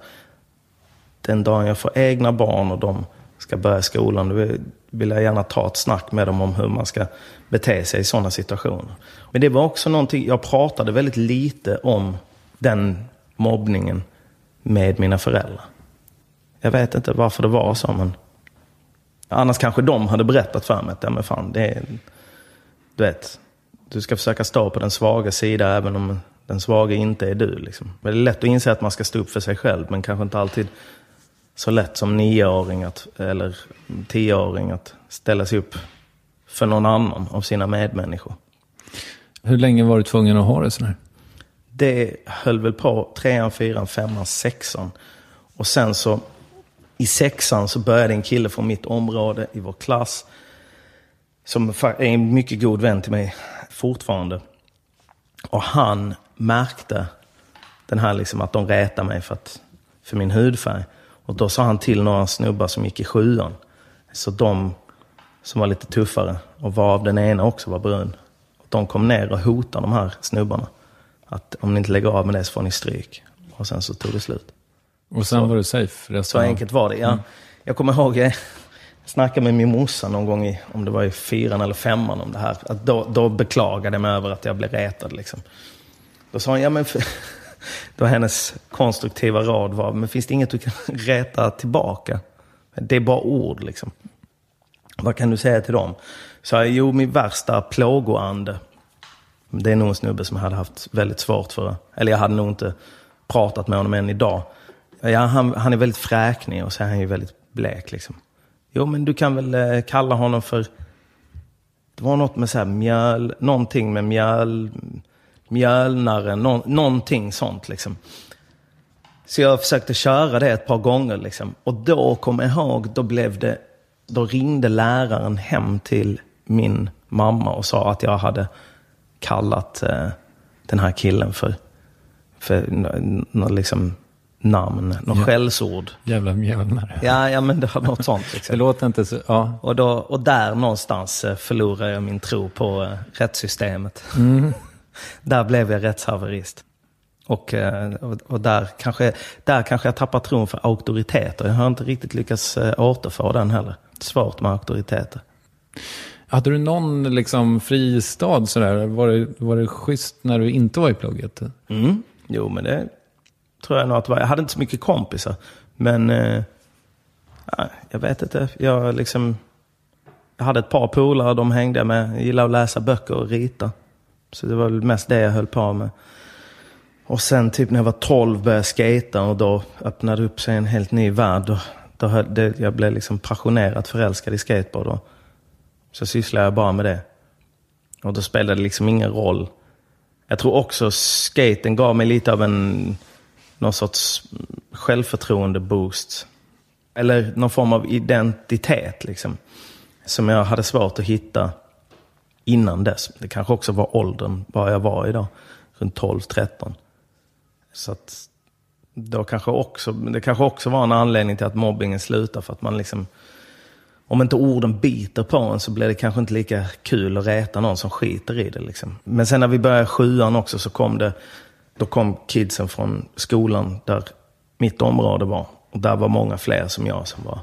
den dagen jag får egna barn och de ska börja skolan, då vill- vill jag gärna ta ett snack med dem om hur man ska bete sig i sådana situationer. Men det var också någonting, jag pratade väldigt lite om den mobbningen med mina föräldrar. Jag vet inte varför det var så, men annars kanske de hade berättat för mig att, ja men fan, det är, du vet, du ska försöka stå på den svaga sida även om den svaga inte är du. Liksom. Men det är lätt att inse att man ska stå upp för sig själv, men kanske inte alltid så lätt som nioåring att, eller tioåring att ställa sig upp för någon annan av sina medmänniskor. Hur länge var du tvungen att ha det sådär? Det höll väl på trean, fyran, femman, sexan. Och sen så i sexan så började en kille från mitt område i vår klass, som är en mycket god vän till mig fortfarande. Och han märkte den här liksom att de rätade mig för, att, för min hudfärg. Och då sa han till några snubbar som gick i sjuan. Så de som var lite tuffare och varav den ena också var brun. Och de kom ner och hotade de här snubbarna. Att om ni inte lägger av med det så får ni stryk. Och sen så tog det slut. Och sen var du safe resten Så enkelt var det. Ja. Jag kommer ihåg, jag snackade med min morsa någon gång i, om det var i fyran eller femman om det här. Att då, då beklagade jag mig över att jag blev retad. Liksom. Då sa hon, ja men... För, *laughs* då hennes konstruktiva råd var, men finns det inget du kan *laughs* reta tillbaka? Det är bara ord liksom. Vad kan du säga till dem? Så jag, jo, min värsta plågoande. Det är nog en snubbe som jag hade haft väldigt svårt för. Eller jag hade nog inte pratat med honom än idag. Ja, han, han är väldigt fräknig och så är han ju väldigt blek liksom. Jo, men du kan väl eh, kalla honom för... Det var något med så här mjöl... Någonting med mjöl... Mjölnare, nå, någonting sånt liksom. Så jag försökte köra det ett par gånger liksom. Och då kom jag ihåg, då blev det... Då ringde läraren hem till min mamma och sa att jag hade kallat eh, den här killen för, för något liksom namn, något Ja. skällsord. Jävla mjölnare. Ja, ja, men det var något sånt. Det Liksom. låter inte så... Ja. Och, då, och där någonstans eh, förlorade jag min tro på eh, rättssystemet. *laughs* där blev jag rättshaverist. Och, eh, och, och där, kanske, där kanske jag tappar tron för auktoriteter. Jag har inte riktigt lyckats eh, återfå den heller. Svårt med auktoriteter. Hade du någon liksom fristad sådär? Var det, var det schysst när du inte var i plugget? Mm. Jo, men det tror jag nog att det var. Jag hade inte så mycket kompisar. Men eh, jag vet inte. Jag, liksom, jag hade ett par polare, de hängde jag med. Jag gillade att läsa böcker och rita. Så det var mest det jag höll på med. Och sen typ när jag var 12 började jag skata och då öppnade upp sig en helt ny värld. Då, då det, jag blev liksom passionerat förälskad i skateboard. Och så sysslade jag bara med det. Och då spelade det liksom ingen roll. Jag tror också skaten gav mig lite av en någon sorts självförtroende-boost. Eller någon form av identitet liksom. Som jag hade svårt att hitta innan dess. Det kanske också var åldern, var jag var idag. Runt 12-13. Så att då kanske också, det kanske också var en anledning till att mobbingen slutade. För att man liksom, om inte orden biter på en så blir det kanske inte lika kul att reta någon som skiter i det. Liksom. Men sen när vi började sjuan också så kom det, då kom kidsen från skolan där mitt område var. Och där var många fler som jag som var.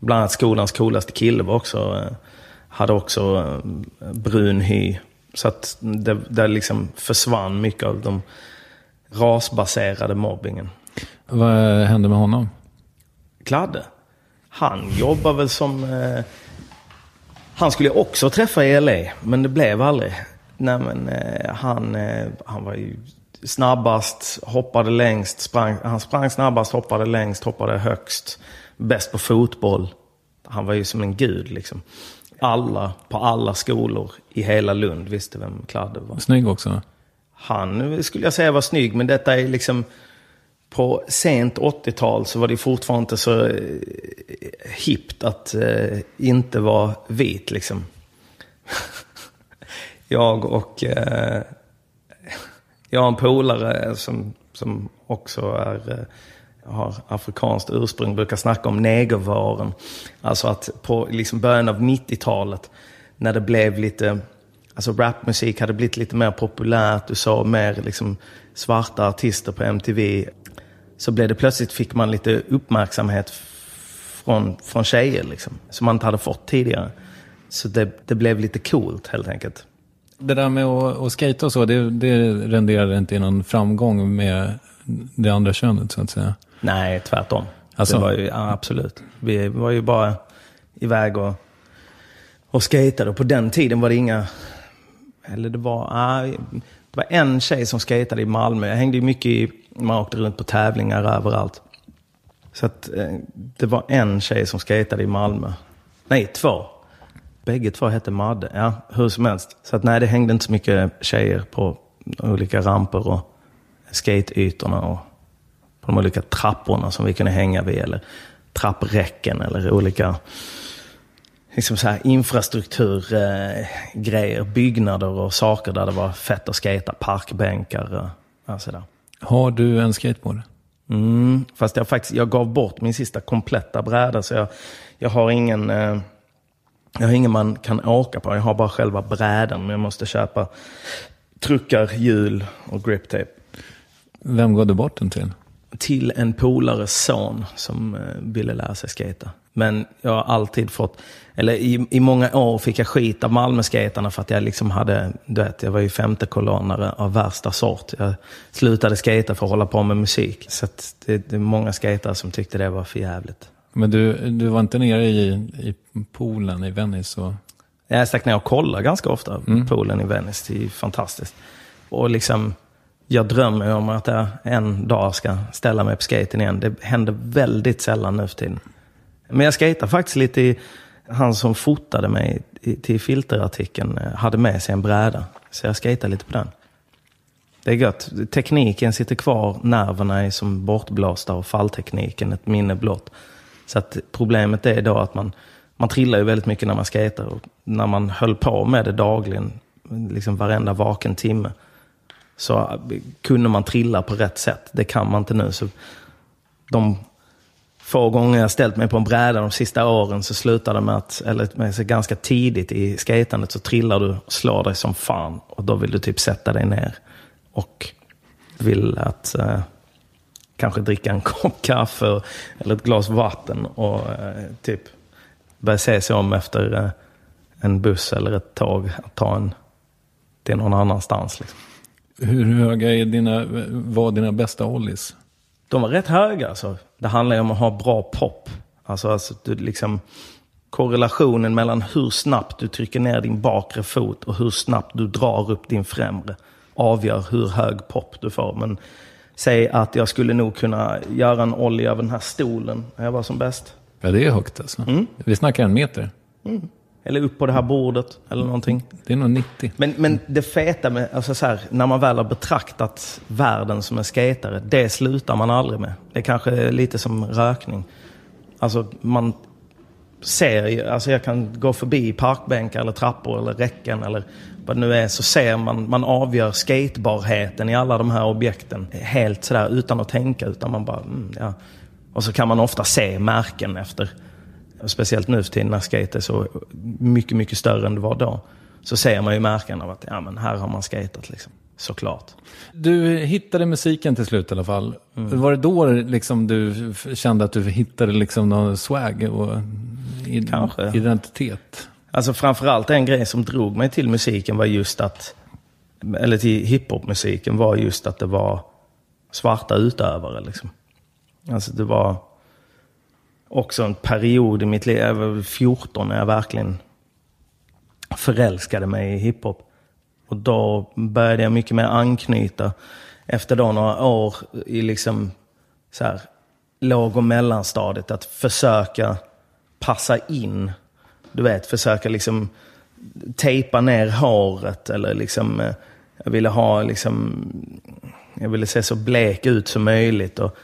Bland annat skolans coolaste kille var också, eh, hade också eh, brun hy. Så att det, det liksom försvann mycket av de rasbaserade mobbingen. Vad hände med honom? Kladde. Han jobbar väl som... Eh, han skulle jag också träffa i LA, men det blev aldrig. Nej, men, eh, han, eh, han var ju snabbast, hoppade längst, sprang, han sprang snabbast, hoppade längst, hoppade högst. Bäst på fotboll. Han var ju som en gud liksom. Alla, på alla skolor i hela Lund visste vem Kladde var. Snygg också. Han skulle jag säga var snygg, men detta är liksom... På sent 80-tal så var det fortfarande inte så eh, hippt att eh, inte vara vit liksom. *laughs* jag och... Eh, jag har en polare som, som också är, eh, har afrikanskt ursprung, brukar snacka om negervaren. Alltså att på liksom början av 90-talet, när det blev lite... Alltså rapmusik hade blivit lite mer populärt, du såg mer liksom svarta artister på MTV. Så blev det plötsligt, fick man lite uppmärksamhet från, från tjejer liksom, som man inte hade fått tidigare. Så det, det blev lite coolt helt enkelt. Det där med att, att skata och så, det, det renderade inte i någon framgång med det andra könet så att säga. Nej, tvärtom. Alltså- Det var ju, ja, absolut. Vi var ju bara iväg och, och skejtade. Och på den tiden var det inga... Eller det var... ja, det var en tjej som skejtade i Malmö. Jag hängde ju mycket i... Man åkte runt på tävlingar överallt. Så att eh, det var en tjej som skatade i Malmö. Nej, två. Bägge två hette Madde. Ja, hur som helst. Så att nej, det hängde inte så mycket tjejer på olika ramper och skateytorna och på de olika trapporna som vi kunde hänga vid. Eller trappräcken eller olika liksom så här infrastrukturgrejer, byggnader och saker där det var fett att skata, parkbänkar och sådär. Har du en skateboard? Mm, fast jag, faktiskt, jag gav bort min sista kompletta bräda så jag, jag har ingen eh, jag har ingen man kan åka på. Jag har bara själva brädan. Men jag måste köpa truckar, hjul och griptape. Vem gav du bort den till? Till en polares son som eh, ville lära sig skata. Men jag har alltid fått, eller i, i många år fick jag skit av Malmöskatarna för att jag liksom hade, du vet, jag var ju femte kolonnare av värsta sort. Jag slutade skata för att hålla på med musik. Så att det, det är många skatare som tyckte det var för jävligt. Men du, du var inte nere i, i poolen i Venice? Och... Jag stack ner och kollade ganska ofta mm. poolen i Venice. Det är fantastiskt. Och liksom, jag drömmer om att jag en dag ska ställa mig på skaten igen. Det händer väldigt sällan nu för tiden. Men jag skejtade faktiskt lite i, han som fotade mig till filterartikeln eh, hade med sig en bräda. Så jag skejtade lite på den. Det är gött. Tekniken sitter kvar, nerverna är som bortblåsta och falltekniken ett minne blott. Så att problemet är då att man, man trillar ju väldigt mycket när man skejtar. Och när man höll på med det dagligen, liksom varenda vaken timme, så eh, kunde man trilla på rätt sätt. Det kan man inte nu. Så de få gånger jag ställt mig på en bräda de sista åren så slutar det med att, eller ganska tidigt i skatandet så trillar du och slår dig som fan. Och då vill du typ sätta dig ner och vill att eh, kanske dricka en *laughs* kopp kaffe eller ett glas vatten och eh, typ börja se sig om efter eh, en buss eller ett tåg att ta en till någon annanstans. Liksom. Hur höga är dina, var dina bästa ollies? De var rätt höga. Alltså. Det handlar ju om att ha bra pop. Alltså, alltså du liksom, korrelationen mellan hur snabbt du trycker ner din bakre fot och hur snabbt du drar upp din främre avgör hur hög pop du får. Men säg att jag skulle nog kunna göra en ollie över den här stolen när jag var som bäst. Ja, det är högt alltså. Mm. Vi snackar en meter. Mm. Eller upp på det här bordet eller någonting. Det är nog 90. Men, men det feta med, alltså så här, när man väl har betraktat världen som en skatare, det slutar man aldrig med. Det är kanske lite som rökning. Alltså man ser, alltså jag kan gå förbi parkbänkar eller trappor eller räcken eller vad det nu är, så ser man, man avgör skatebarheten i alla de här objekten helt sådär utan att tänka, utan man bara, mm, ja. Och så kan man ofta se märken efter speciellt nu för tiden när skate är så mycket, mycket större än det var då. Så ser man ju märken av att ja, men här har man skatat liksom. Såklart. Du hittade musiken till slut i alla fall. Mm. Var det då liksom du kände att du hittade liksom någon swag och Kanske. identitet? Alltså framförallt en grej som drog mig till musiken var just att, eller till hiphopmusiken var just att det var svarta utövare liksom. Alltså det var också en period i mitt liv, jag var 14 när jag verkligen förälskade mig i hiphop. Och då började jag mycket mer anknyta efter då några år i liksom så här, låg och mellanstadiet. Att försöka passa in. Du vet, försöka liksom tejpa ner håret eller liksom eh, jag ville ha liksom, jag ville se så blek ut som möjligt. Och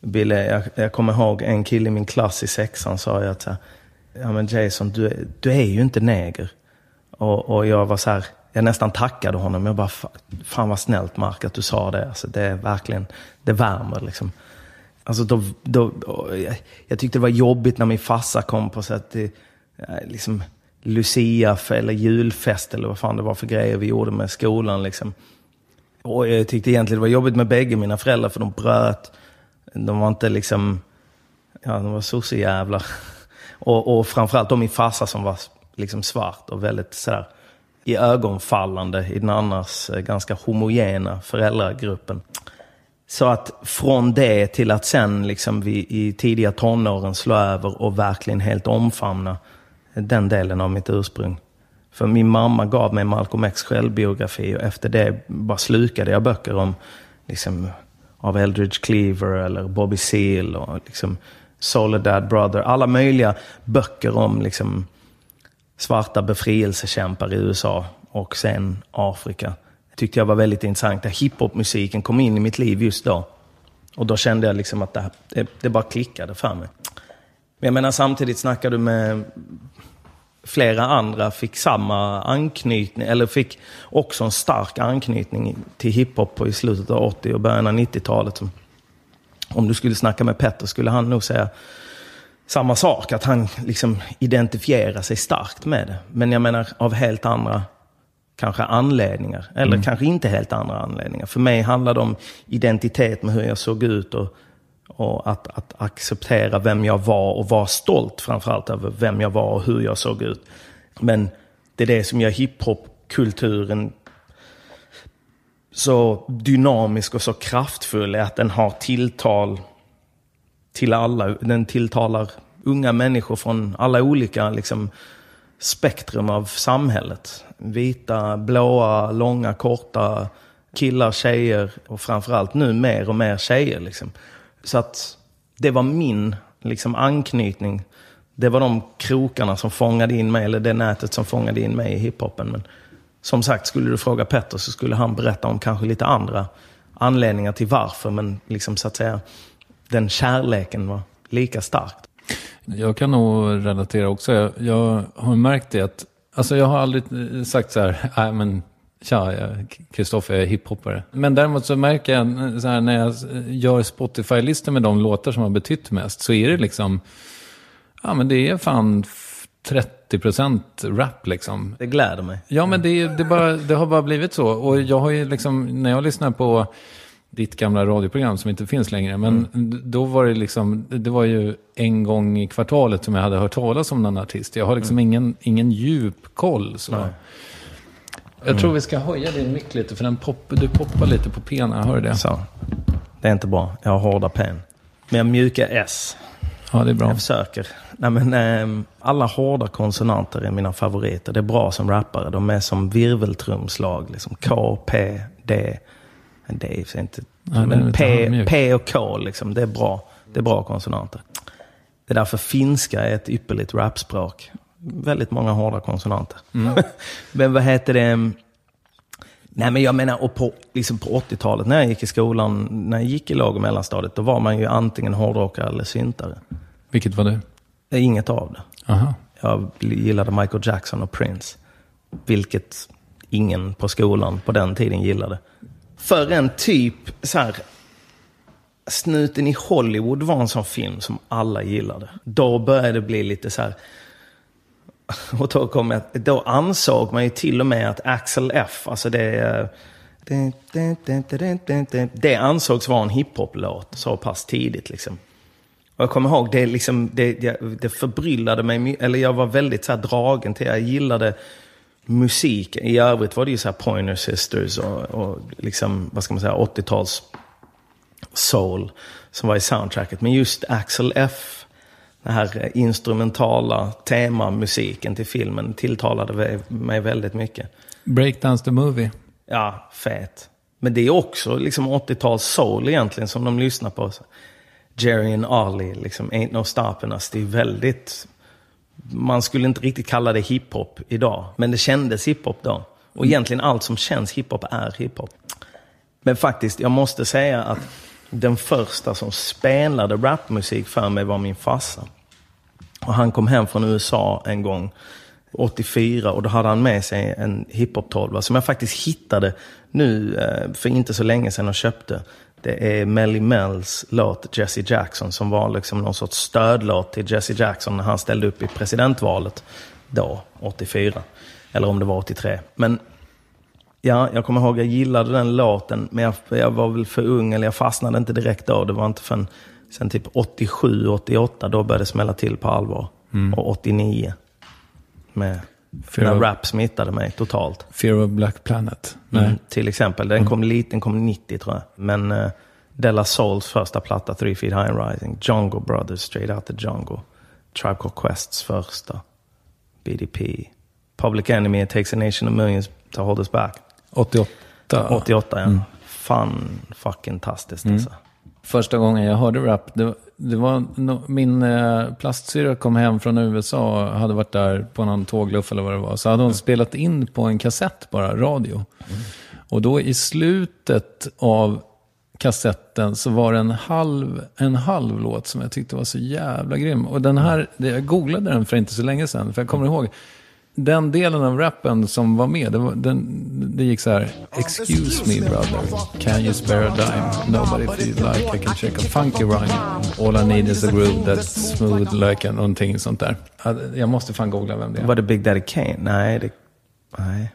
ville, jag, jag kommer ihåg en kille i min klass i sexan sa ju att ja men Jason, du, du är ju inte neger. Och, och jag var så här, jag nästan tackade honom. Jag bara, fan vad snällt Mark att du sa det. Alltså, det är verkligen, det värmer liksom. Alltså, då, då, jag, jag tyckte det var jobbigt när min farsa kom på så att det, eh, liksom, Lucia eller julfest eller vad fan det var för grejer vi gjorde med skolan. Liksom. Och jag tyckte egentligen det var jobbigt med bägge mina föräldrar för de bröt. De var inte liksom, ja de var sossejävlar. Och, och framförallt då min farsa som var liksom svart och väldigt sådär i ögonfallande i den annars eh, ganska homogena föräldragruppen. Så att från det till att sen liksom vi i tidiga tonåren slå över och verkligen helt omfamna den delen av mitt ursprung. För min mamma gav mig Malcolm X självbiografi och efter det bara slukade jag böcker om liksom, av Eldridge Cleaver eller Bobby Seale och liksom Soledad Brother. Alla möjliga böcker om liksom svarta befrielsekämpar i USA och sen Afrika. Det tyckte jag var väldigt intressant. Där hiphopmusiken kom in i mitt liv just då. Och då kände jag liksom att det, det, det bara klickade för mig. Men jag menar samtidigt snackar du med flera andra fick samma anknytning, eller fick också en stark anknytning till hiphop i slutet av 80 och början av 90-talet. Om du skulle snacka med Petter skulle han nog säga samma sak, att han liksom identifierar sig starkt med det. Men jag menar av helt andra kanske anledningar. Eller Mm. kanske inte helt andra anledningar. För mig handlar det om identitet med hur jag såg ut och, och att, att acceptera vem jag var och vara stolt framförallt över vem jag var och hur jag såg ut. Men det är det som gör hiphopkulturen så dynamisk och så kraftfull är att den har tilltal till alla. Den tilltalar unga människor från alla olika liksom, spektrum av samhället. Vita, blåa, långa, korta, killar, tjejer och framförallt nu mer och mer tjejer. Liksom. Så att det var min liksom, anknytning. Det var de krokarna som fångade in mig, eller det nätet som fångade in mig i hiphopen. Men som sagt, skulle du fråga Petter så skulle han berätta om kanske lite andra anledningar till varför. Men liksom så att säga, den kärleken var lika stark. Jag kan nog relatera också. Jag, jag har märkt det att, alltså jag har aldrig eh, sagt så här, nej men tja, jag- Kristoffer är hiphoppare. Men däremot så märker jag eh, så här, när jag eh, gör Spotify-listor med de låtar som har betytt mest, så är det liksom, ja men det är fan f- 30% rap liksom. Det gläder mig. Ja, men det, det, bara, det har bara blivit så. Och jag har ju liksom, när jag lyssnar på ditt gamla radioprogram som inte finns längre, men då var det liksom, det var ju en gång i kvartalet som jag hade hört talas om någon artist. Jag har liksom ingen, ingen djup koll. Så. Jag tror vi ska höja din mick lite, för den pop, du poppar lite på pena, hör du det? Så. Det är inte bra. Jag har hårda pen. Men jag mjuka S. Ja, det är bra. Jag försöker. Nej, men, ehm, alla hårda konsonanter är mina favoriter. Det är bra som rappare. De är som virveltrumslag. Liksom K, P, D. D är inte... Nej, men P. P och K, liksom, det är bra. Det är bra konsonanter. Det är därför finska är ett ypperligt rapspråk. Väldigt många hårda konsonanter. *laughs* men vad heter det? Nej men jag menar, och på, liksom på 80-talet när jag gick i skolan, när jag gick i låg och mellanstadiet, då var man ju antingen hårdrockare eller syntare. Vilket var du? Inget av det. Aha. Jag gillade Michael Jackson och Prince. Vilket ingen på skolan på den tiden gillade. För en typ så här... Snuten i Hollywood var en sån film som alla gillade. Då började det bli lite så här... Och då, kom jag, då ansåg man ju till och med att Axel F, alltså det... Det ansågs vara en hiphop-låt så pass tidigt liksom. Och jag kommer ihåg, det, liksom, det, det, förbryllade mig, eller jag var väldigt så här, dragen till, jag gillade musik. I övrigt var det ju så här Pointer Sisters och, och liksom, vad ska man säga, 80-tals soul som var i soundtracket. Men just Axel F, den här eh, instrumentala temamusiken till filmen tilltalade mig- mig väldigt mycket. Breakdance the Movie. Ja, fet. Men det är också liksom 80-tals soul egentligen som de lyssnar på. Jerry and Ollie, liksom Ain't No Stopping Us. Det är väldigt... Man skulle inte riktigt kalla det hiphop idag. Men det kändes hiphop då. Och egentligen allt som känns hiphop är hiphop. Men faktiskt, jag måste säga att den första som spelade rapmusik för mig var min farsa. Och han kom hem från USA en gång, 84, och då hade han med sig en hiphop 12 som jag faktiskt hittade nu eh, för inte så länge sedan och köpte. Det är Melly Mells låt Jesse Jackson som var liksom någon sorts stödlåt till Jesse Jackson när han ställde upp i presidentvalet då, 84. Eller om det var 83. Men Ja, jag kommer ihåg jag gillade den låten, men jag, jag var väl för ung, eller jag fastnade inte direkt då. Det var inte förrän sen typ 87, 88, då började det smälla till på allvar. Och 89. Med, Fear när of- rap smittade mig totalt. Fear of Black Planet. Nej. Mm, till exempel. Den kom lite, den kom 90 tror jag. Men uh, Della Souls första platta, Three Feet High and Rising. Jungle Brothers, Straight Out the Jungle. Tribe Called Quests första. BDP. Public Enemy, It Takes a Nation of Millions to Hold Us Back. 88. 88 ja. fan fucking tastiskt Mm. alltså. Första gången jag hörde rap, det, det var no, min eh, plastsyrra kom hem från USA och hade varit där på någon tågluff eller vad det var. Så hade hon spelat in på en kassett bara, radio. Och då i slutet av kassetten så var det en halv, en halv låt som jag tyckte var så jävla grym. Och den här, det- jag googlade den för inte så länge sedan, för jag kommer ihåg. Den delen av rappen som var med, det, var, den, det gick så här. Excuse me brother, can you spare a dime? Nobody feels like I can check a funky rhyme. All I need is a groove that's smooth like a någonting sånt där. Ja, Jag måste fan googla vem det är. Var det Big Daddy Kane? Nej, det... Nej.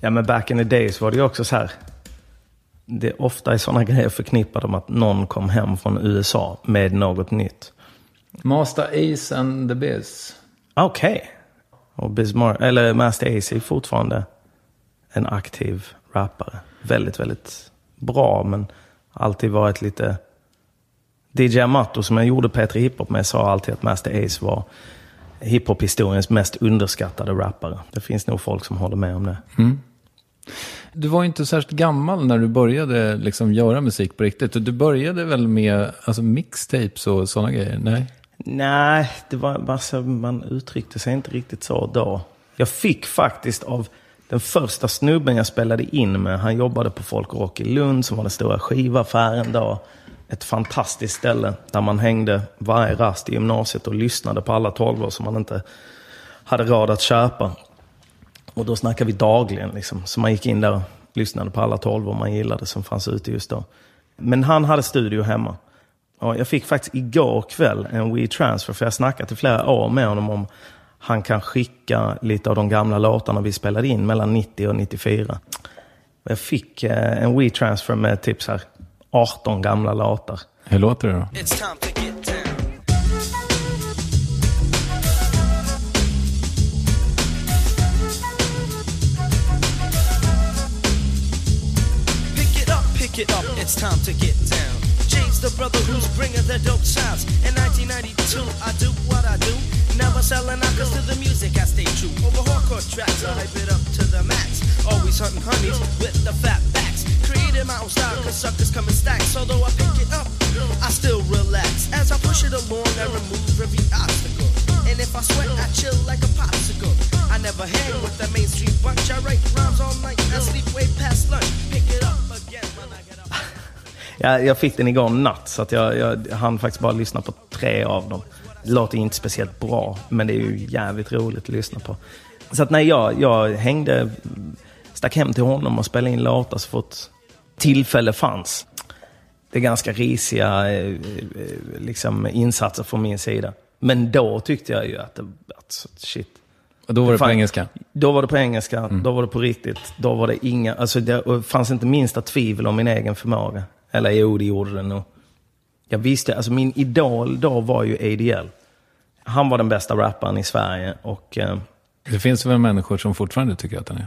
Ja, men back in the days var det ju också så här. Det är ofta är sådana *laughs* grejer förknippade med att någon kom hem från USA med något nytt. Master Ace and the Biz. Okej. Och Bismarck, eller Master Ace är fortfarande en aktiv rappare. Väldigt, väldigt bra, men alltid varit lite... DJ Amato som jag gjorde P3 Hiphop med sa alltid att Master Ace var hiphop-historiens mest underskattade rappare. Det finns nog folk som håller med om det. Mm. Du var inte särskilt gammal när du började liksom göra musik på riktigt. Du började väl med alltså, mixtapes och sådana grejer? Nej? Nej, det var bara så, man uttryckte sig inte riktigt så då. Jag fick faktiskt av den första snubben jag spelade in med, han jobbade på Folk och Rock i Lund som var den stora skivaffären då. Ett fantastiskt ställe där man hängde varje rast i gymnasiet och lyssnade på alla tolvor som man inte hade råd att köpa. Och då snackade vi dagligen liksom. Så man gick in där och lyssnade på alla tolvor man gillade som fanns ute just då. Men han hade studio hemma. Och jag fick faktiskt igår kväll en WeTransfer, för jag har snackat i flera år med honom om han kan skicka lite av de gamla låtarna vi spelade in mellan 90 och 94. Och Jag fick eh, en WeTransfer med tips här, 18 gamla låtar. Hur låter det då? It's time to get down. Pick it up, pick it up, it's time to get down. James, the brother who's bringing the dope sounds. In 1992, I do what I do. Never selling out 'cause to the music I stay true. Over hardcore tracks, I hype it up to the max. Always hunting honeys with the fat backs. Created my own style 'cause suckers come in stacks. Although I pick it up, I still relax. As I push it along, I remove every obstacle. And if I sweat, I chill like a popsicle. I never hang with the mainstream bunch. I write rhymes all night. I sleep way past lunch. Pick it up Jag, jag fick den igår natt, så att jag, jag hann faktiskt bara lyssna på tre av dem. Det låter inte speciellt bra, men det är ju jävligt roligt att lyssna på. Så att när jag, jag hängde, stack hem till honom och spelade in låtar så fort tillfälle fanns. Det är ganska risiga eh, eh, liksom, insatser från min sida. Men då tyckte jag ju att, det, att shit, Och då var det på Fan. engelska? då var det på engelska, då var det på riktigt. Då var det inga, alltså det fanns inte minsta tvivel om min egen förmåga. Eller jo, det gjorde det nog. Jag visste, alltså min idol då var ju ADL. Han var den bästa rapparen i Sverige och eh, Det finns väl människor som fortfarande tycker att den är?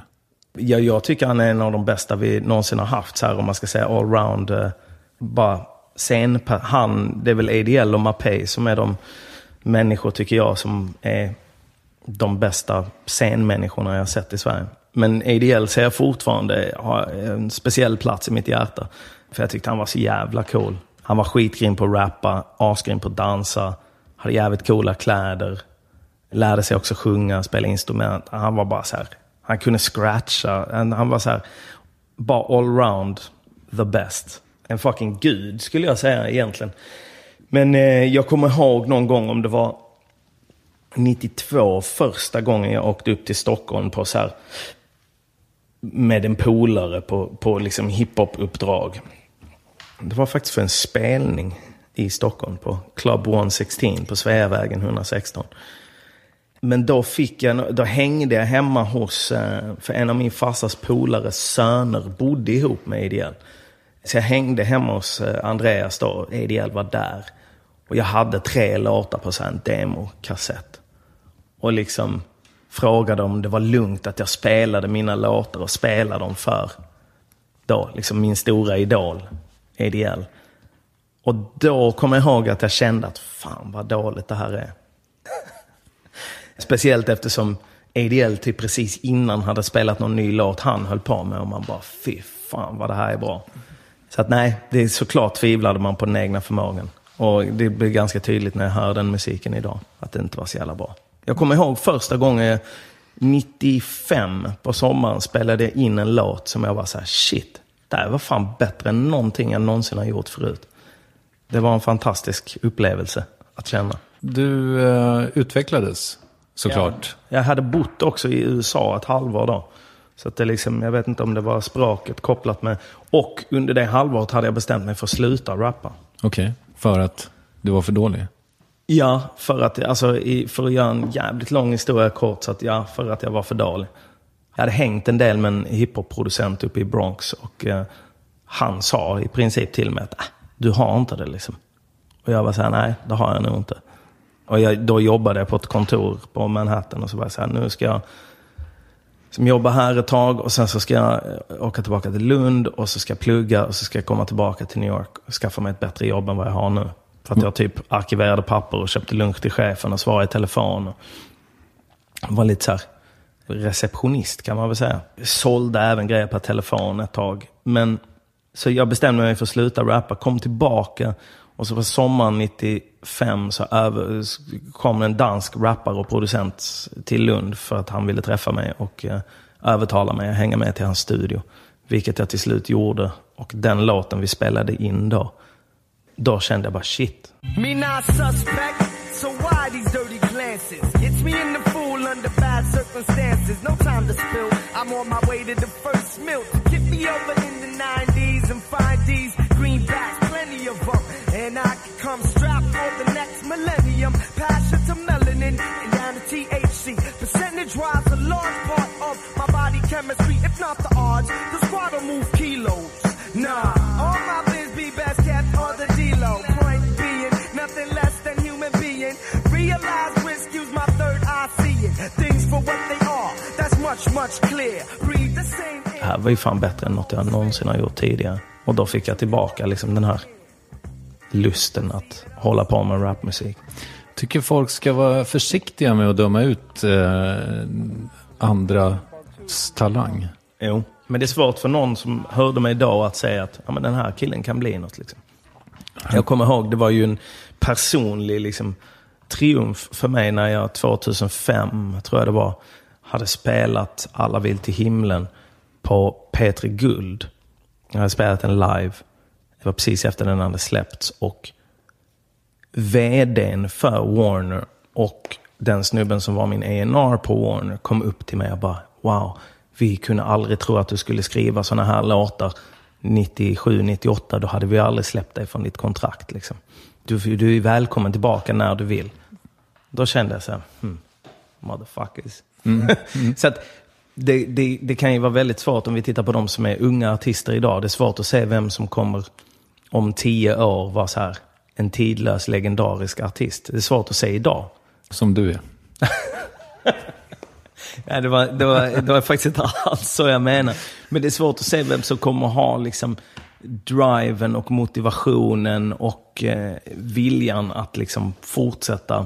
jag, jag tycker han är en av de bästa vi någonsin har haft, så här, om man ska säga allround. Eh, bara scen, han, det är väl ADL och Mapei som är de människor, tycker jag, som är de bästa scenmänniskorna jag har sett i Sverige. Men ADL ser jag fortfarande har en speciell plats i mitt hjärta. För jag tyckte han var så jävla cool. Han var skitgrym på att rappa, asgrym på att dansa, hade jävligt coola kläder. Lärde sig också sjunga, spela instrument. Han var bara så här, han kunde scratcha. Han, var så här, bara allround the best. En fucking gud skulle jag säga egentligen. Men eh, jag kommer ihåg någon gång om det var 92, första gången jag åkte upp till Stockholm på så här, med en polare på, på liksom hiphop-uppdrag. Det var faktiskt för en spelning i Stockholm på Club 116 på Sveavägen 116. Men då fick jag, då hängde jag hemma hos, eh, för en av min farsas polares söner bodde ihop med Ideal. Så jag hängde hemma hos eh, Andreas då, Ideal var där. Och jag hade tre låtar på så en demokassett. Och liksom frågade om det var lugnt att jag spelade mina låtar och spelade dem för då, liksom min stora idol, ADL. Och då kommer jag ihåg att jag kände att fan vad dåligt det här är. *laughs* Speciellt eftersom ADL typ precis innan hade spelat någon ny låt han höll på med och man bara fy fan vad det här är bra. Så att nej, det är såklart tvivlade man på den egna förmågan. Och det blir ganska tydligt när jag hör den musiken idag, att det inte var så jävla bra. Jag kommer ihåg första gången, jag, 95 på sommaren, spelade jag in en låt som jag var så här: shit, det här var fan bättre än någonting jag någonsin har gjort förut. Det var en fantastisk upplevelse att känna. Du eh, utvecklades såklart. Jag hade bott också i USA ett halvår då. Så att det liksom, jag vet inte om det var språket kopplat med... Och under det halvåret hade jag bestämt mig för att sluta rappa. Okej, för att du var för dålig? Ja, för att, alltså, för att göra en jävligt lång historia kort, så att ja, för att jag var för dålig. Jag hade hängt en del med en hiphop-producent uppe i Bronx och eh, han sa i princip till mig att äh, du har inte det liksom. Och jag var så här, nej, det har jag nog inte. Och jag, då jobbade jag på ett kontor på Manhattan och så var jag så här, nu ska jag som jobba här ett tag och sen så ska jag eh, åka tillbaka till Lund och så ska jag plugga och så ska jag komma tillbaka till New York och skaffa mig ett bättre jobb än vad jag har nu. För att jag typ arkiverade papper och köpte lunch till chefen och svarade i telefon. Och var lite så här receptionist kan man väl säga. Sålde även grejer på telefon ett tag. Men så jag bestämde mig för att sluta rappa, kom tillbaka och så på sommaren 95 så över, kom en dansk rappare och producent till Lund för att han ville träffa mig och eh, övertala mig att hänga med till hans studio. Vilket jag till slut gjorde. Och den låten vi spelade in då, då kände jag bara shit. Mina suspect, so why these dirty glances? It's me in the fool under bad circumstances. No time to spill. I'm on my way to the first to get me over in the 90s and find these greenbacks, plenty of them. And I can come strapped for the next millennium. Passion to melanin and down to THC. Percentage drives a large part of my body chemistry. If not the odds, the squad will move kilos. Det air. här var ju fan bättre än något jag någonsin har gjort tidigare. Och då fick jag tillbaka liksom den här lusten att hålla på med rapmusik. Tycker folk ska vara försiktiga med att döma ut eh, andras talang. Jo, men det är svårt för någon som hörde mig idag att säga att ja, men den här killen kan bli något. Liksom. Jag kommer ihåg, det var ju en personlig liksom, triumf för mig när jag 2005, tror jag det var, hade spelat Alla vill till himlen på P3 Guld. Jag hade spelat den live. Det var precis efter den hade släppts. Och vdn för Warner och den snubben som var min ENR på Warner kom upp till mig och bara Wow, vi kunde aldrig tro att du skulle skriva sådana här låtar 97, 98. Då hade vi aldrig släppt dig från ditt kontrakt. Liksom. Du, du är välkommen tillbaka när du vill. Då kände jag så här, hmm, motherfuckers. *laughs* så att det, det, det kan ju vara väldigt svårt om vi tittar på de som är unga artister idag. Det är svårt att se vem som kommer om tio år vara så här en tidlös legendarisk artist. Det är svårt att se idag. Som du är. *laughs* Ja, det, var, det, var, det var faktiskt inte alls så jag menar. Men det är svårt att se vem som kommer ha liksom driven och motivationen och eh, viljan att liksom fortsätta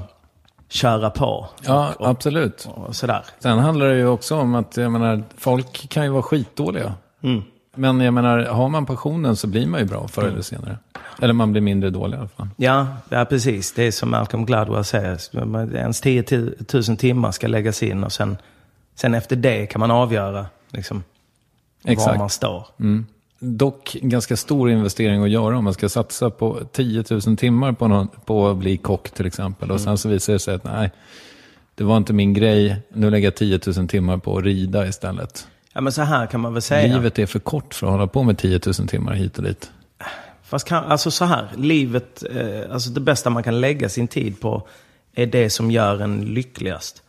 köra på. Ja, och, och, absolut. och sådär. Sen handlar det ju också om att, jag menar, folk kan ju vara skitdåliga. Mm. Men jag menar, har man passionen så blir man ju bra förr eller senare. Eller man blir mindre dålig i alla fall. Ja, ja, precis. Det är som Malcolm Gladwell säger. Ens 10 000 timmar ska läggas in och sen, sen efter det kan man avgöra liksom, var man står. Dock en ganska stor investering att göra om man ska satsa på 10 000 timmar på, någon, på att bli kock till exempel. Och sen så visar det sig att nej, det var inte min grej. Nu lägger jag 10 000 timmar på att rida istället. Ja, men så här kan man väl säga. Livet är för kort för att hålla på med 10 000 timmar hit och dit. Fast kan, alltså så här, livet, eh, alltså det bästa man kan lägga sin tid på är det som gör en lyckligast.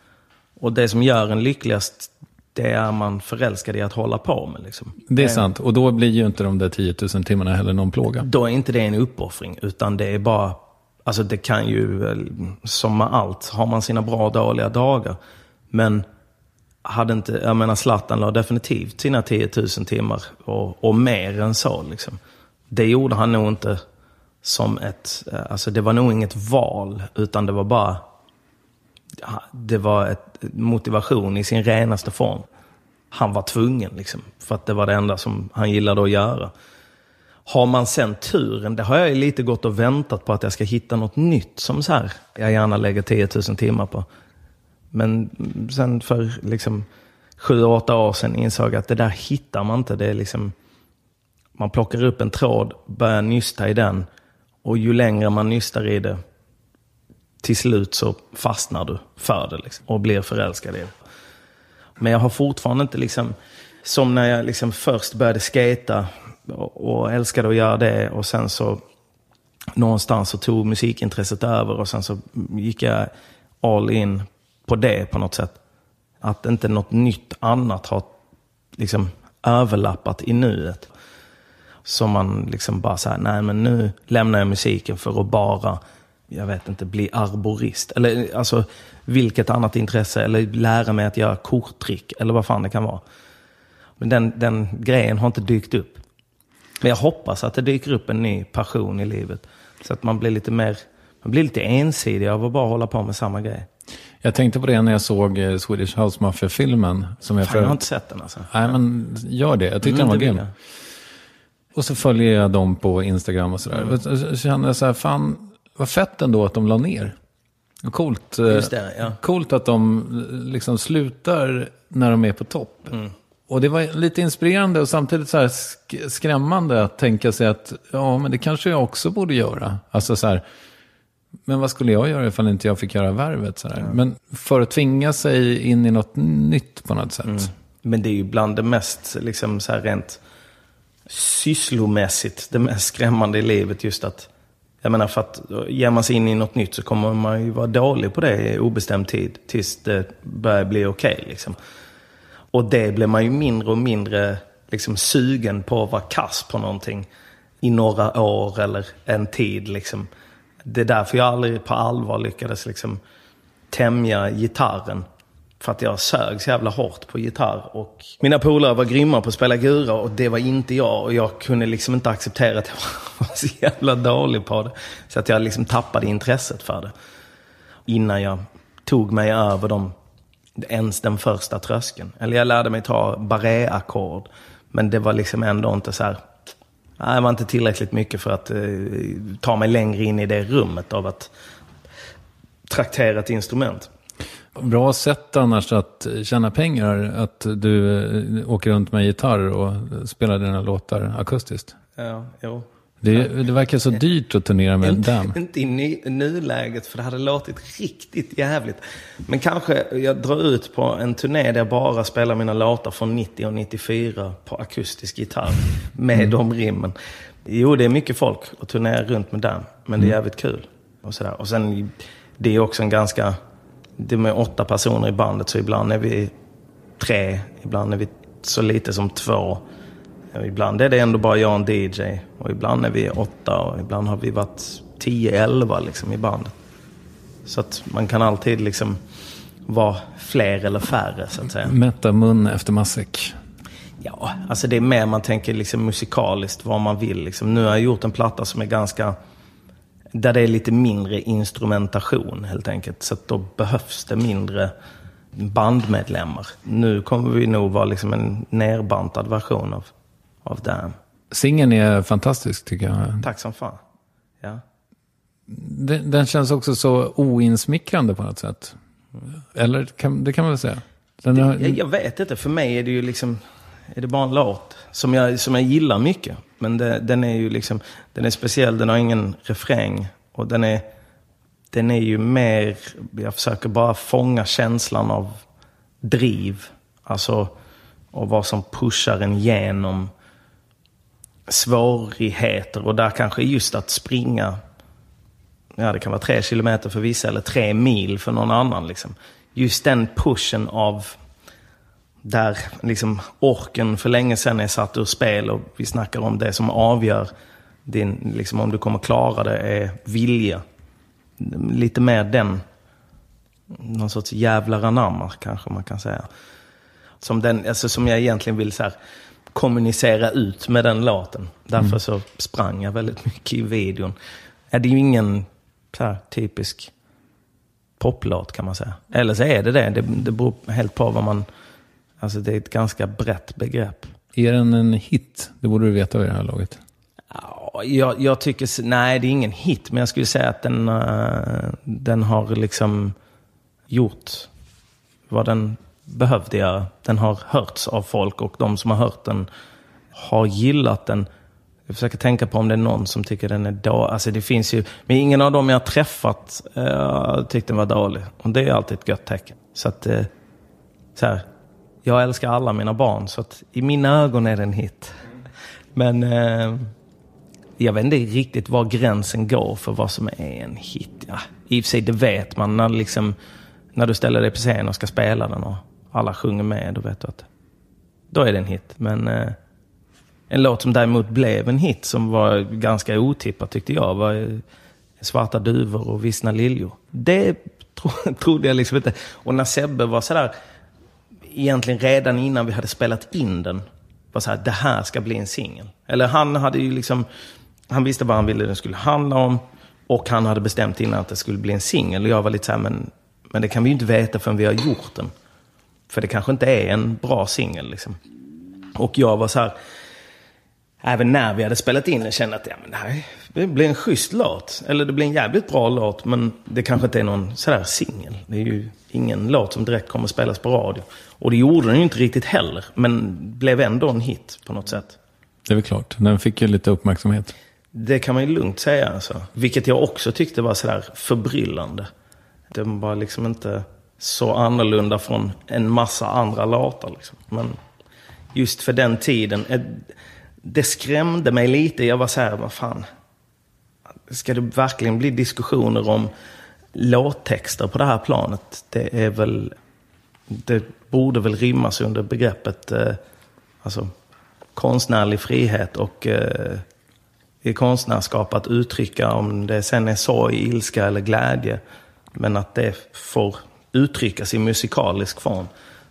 Och det som gör en lyckligast, det är man förälskad i att hålla på med. Liksom. Det är sant. Och då blir ju inte de där 10 000 timmarna heller någon plåga. Då är inte det en uppoffring, utan det är bara, alltså det kan ju, som med allt, har man sina bra och dåliga dagar. Men hade inte, jag menar Zlatan la definitivt sina 10 000 timmar och, och mer än så. Liksom. Det gjorde han nog inte som ett, eh, alltså det var nog inget val, utan det var bara, det var ett motivation i sin renaste form. Han var tvungen liksom, för att det var det enda som han gillade att göra. Har man sen turen, det har jag ju lite gått och väntat på att jag ska hitta något nytt som så här, jag gärna lägger 10 000 timmar på. Men sen för liksom sju, åtta år sedan insåg jag att det där hittar man inte. Det är liksom, man plockar upp en tråd, börjar nysta i den och ju längre man nystar i det, till slut så fastnar du för det liksom, och blir förälskad i det. Men jag har fortfarande inte liksom, som när jag liksom först började skata och, och älskade att göra det och sen så någonstans så tog musikintresset över och sen så gick jag all in på det på något sätt. Att inte något nytt annat har liksom överlappat i nuet. Så man liksom bara säger, nej men nu lämnar jag musiken för att bara, jag vet inte, bli arborist. Eller alltså vilket annat intresse, eller lära mig att göra korttrick, eller vad fan det kan vara. Men den, den grejen har inte dykt upp. Men jag hoppas att det dyker upp en ny passion i livet. Så att man blir lite mer, man blir lite ensidig av att bara hålla på med samma grej. Jag tänkte på det när jag såg eh, Swedish House Mafia-filmen. Som jag Fan, jag har inte sett den alltså. Nej, men gör det. Jag tyckte Mm, den var vill grym. jag. Och så följer jag dem på Instagram och sådär. Så- så kände jag så här, fan, vad fett ändå att de la ner. Coolt, eh, det, ja. coolt att de eh, liksom slutar när de är på topp. Mm. Och det var lite inspirerande och samtidigt så här sk- skrämmande att tänka sig att ja, men det kanske jag också borde göra. Alltså så här, men vad skulle jag göra ifall inte jag fick göra värvet? Så här? Men för att tvinga sig in i något nytt på något sätt. Mm. Men det är ju bland det mest, liksom så här rent sysslomässigt, det mest skrämmande i livet just att, jag menar för att ger man sig in i något nytt så kommer man ju vara dålig på det i obestämd tid tills det börjar bli okej liksom. Och det blir man ju mindre och mindre liksom sugen på att vara kass på någonting i några år eller en tid liksom. Det är därför jag aldrig på allvar lyckades liksom tämja gitarren. För att jag sög så jävla hårt på gitarr. Och mina polare var grymma på att spela gura och det var inte jag. Och jag kunde liksom inte acceptera att jag *laughs* var så jävla dålig på det. Så att jag liksom tappade intresset för det. Innan jag tog mig över de, ens den första tröskeln. Eller jag lärde mig ta barré-ackord. Men det var liksom ändå inte så här... Det var inte tillräckligt mycket för att eh, ta mig längre in i det rummet av att traktera ett instrument. Bra sätt annars att tjäna pengar, att du eh, åker runt med gitarr och spelar dina låtar akustiskt. Ja, jo. Det, det verkar så dyrt att turnera med Inte, dem. inte i ny, nuläget, för det hade låtit riktigt jävligt. Men kanske jag drar ut på en turné där jag bara spelar mina låtar från 90 och 94 på akustisk gitarr. Med de rimmen. Jo, det är mycket folk att turnera runt med den. Men det är jävligt kul. Och, sådär. och sen, det är också en ganska... Det är med åtta personer i bandet, så ibland är vi tre. Ibland är vi så lite som två. Ibland är det ändå bara jag och en DJ. Och ibland är vi åtta och ibland har vi varit 10-11 liksom i bandet. Så att man kan alltid liksom vara fler eller färre så att säga. Mätta mun efter matsäck. Ja, alltså det är mer man tänker liksom musikaliskt vad man vill. Liksom. Nu har jag gjort en platta som är ganska... Där det är lite mindre instrumentation helt enkelt. Så då behövs det mindre bandmedlemmar. Nu kommer vi nog vara liksom en nerbantad version av, av Damn. Singeln är fantastisk tycker jag. Tack som fan. Ja. Den, den känns också så oinsmickrande på något sätt. Eller kan, det kan man väl säga. Den har, Jag, jag vet inte, för mig är det ju liksom... Är det bara en låt som jag, som jag gillar mycket. Men det, den är ju liksom... Den är speciell, den har ingen refräng. Och den är... Den är ju mer... Jag försöker bara fånga känslan av driv. Alltså... Och vad som pushar en genom svårigheter. Och där kanske just att springa ja, det kan vara tre kilometer för vissa eller tre mil för någon annan. Liksom. Just den pushen av där liksom orken för länge sedan är satt ur spel och vi snackar om det som avgör din, liksom, om du kommer klara det är vilja. Lite mer den, någon sorts jävlar anamma kanske man kan säga. Som, den, alltså, som jag egentligen vill så här, kommunicera ut med den låten. Därför så sprang jag väldigt mycket i videon. Ja, det är ju ingen här, typisk poplåt kan man säga. Eller så är det det. Det, det beror helt på vad man... Alltså det är ett ganska brett begrepp. Är den en hit? Det borde du veta vid det här laget. Ja, jag, jag tycker, nej det är ingen hit, men jag skulle säga att den, eh, den har liksom gjort vad den behövde göra. Den har hörts av folk och de som har hört den har gillat den. Jag försöker tänka på om det är någon som tycker den är dålig. Alltså det finns ju, men ingen av dem jag har träffat uh, tyckte den var dålig. Och det är alltid ett gött tecken. Så att, eh, så här, jag älskar alla mina barn, så att i mina ögon är det en hit. Men eh, jag vet inte riktigt var gränsen går för vad som är en hit. Ja, I och för sig, det vet man när, liksom, när du ställer dig på scen och ska spela den och alla sjunger med. Då vet du att då är det en hit. Men eh, en låt som däremot blev en hit, som var ganska otippad tyckte jag, var eh, Svarta duvor och Vissna liljor. Det tro, *laughs* trodde jag liksom inte. Och när Sebbe var sådär, egentligen redan innan vi hade spelat in den, var så här, det här ska bli en singel. Eller han hade ju liksom, han visste vad han ville den skulle handla om. Och han hade bestämt innan att det skulle bli en singel. Och jag var lite så här, men, men det kan vi ju inte veta förrän vi har gjort den. För det kanske inte är en bra singel liksom. Och jag var så här, även när vi hade spelat in den kände att ja, men det här det blir en schysst låt. Eller det blir en jävligt bra låt, men det kanske inte är någon sådär singel. Det är ju ingen låt som direkt kommer spelas på radio. Och det gjorde den ju inte riktigt heller, men blev ändå en hit på något sätt. Det är väl klart. Den fick ju lite uppmärksamhet. Det kan man ju lugnt säga alltså. Vilket jag också tyckte var sådär förbryllande. Den var liksom inte så annorlunda från en massa andra låtar. Liksom. Men just för den tiden, eh, det skrämde mig lite. Jag var så här, vad fan. Ska det verkligen bli diskussioner om låttexter på det här planet? Det är väl, det borde väl rymmas under begreppet eh, alltså, konstnärlig frihet och eh, i konstnärskap att uttrycka om det sen är sorg, ilska eller glädje. Men att det får uttryckas i musikalisk form.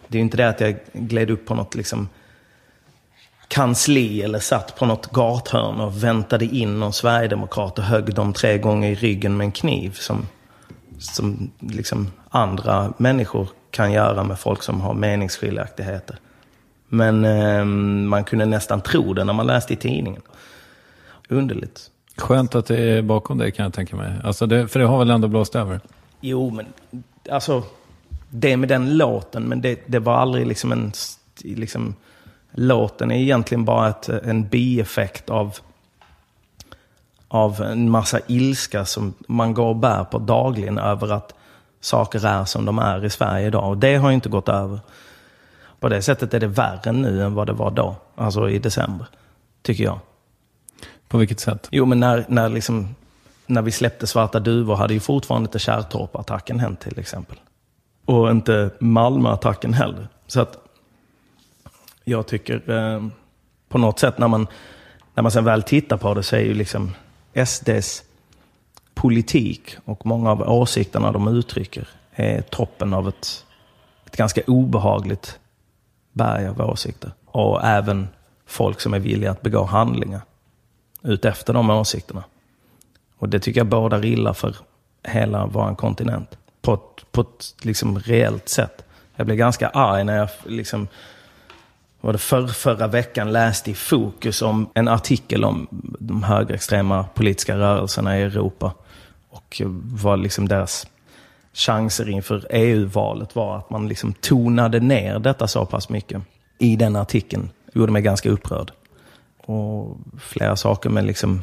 Det är ju inte det att jag gled upp på något liksom kansli eller satt på något gathörn och väntade in någon sverigedemokrat och högg dem tre gånger i ryggen med en kniv. Som, som liksom andra människor kan göra med folk som har meningsskiljaktigheter. Men eh, man kunde nästan tro det när man läste i tidningen. Underligt. Skönt att det är bakom dig kan jag tänka mig. Alltså det, för det har väl ändå blåst över? Jo, men alltså det med den låten, men det, det var aldrig liksom en... Liksom, låten är egentligen bara ett, en bieffekt av, av en massa ilska som man går och bär på dagligen över att saker är som de är i Sverige idag. Och det har ju inte gått över. På det sättet är det värre nu än vad det var då, alltså i december, tycker jag. På vilket sätt? Jo, men när, när, liksom, när vi släppte Svarta Duvor hade ju fortfarande inte Kärrtorp-attacken hänt till exempel. Och inte Malmö-attacken heller. Så att jag tycker eh, på något sätt när man, när man sen väl tittar på det så är ju liksom SDs politik och många av åsikterna de uttrycker är toppen av ett, ett ganska obehagligt berg av åsikter. Och även folk som är villiga att begå handlingar utefter de åsikterna. Och det tycker jag bådar illa för hela vår kontinent. På ett, på ett liksom reellt sätt. Jag blev ganska arg när jag liksom, var det för, förra veckan läste i Fokus om en artikel om de högerextrema politiska rörelserna i Europa. Och vad liksom deras chanser inför EU-valet var att man liksom tonade ner detta så pass mycket i den artikeln. gjorde mig ganska upprörd. Och flera saker med liksom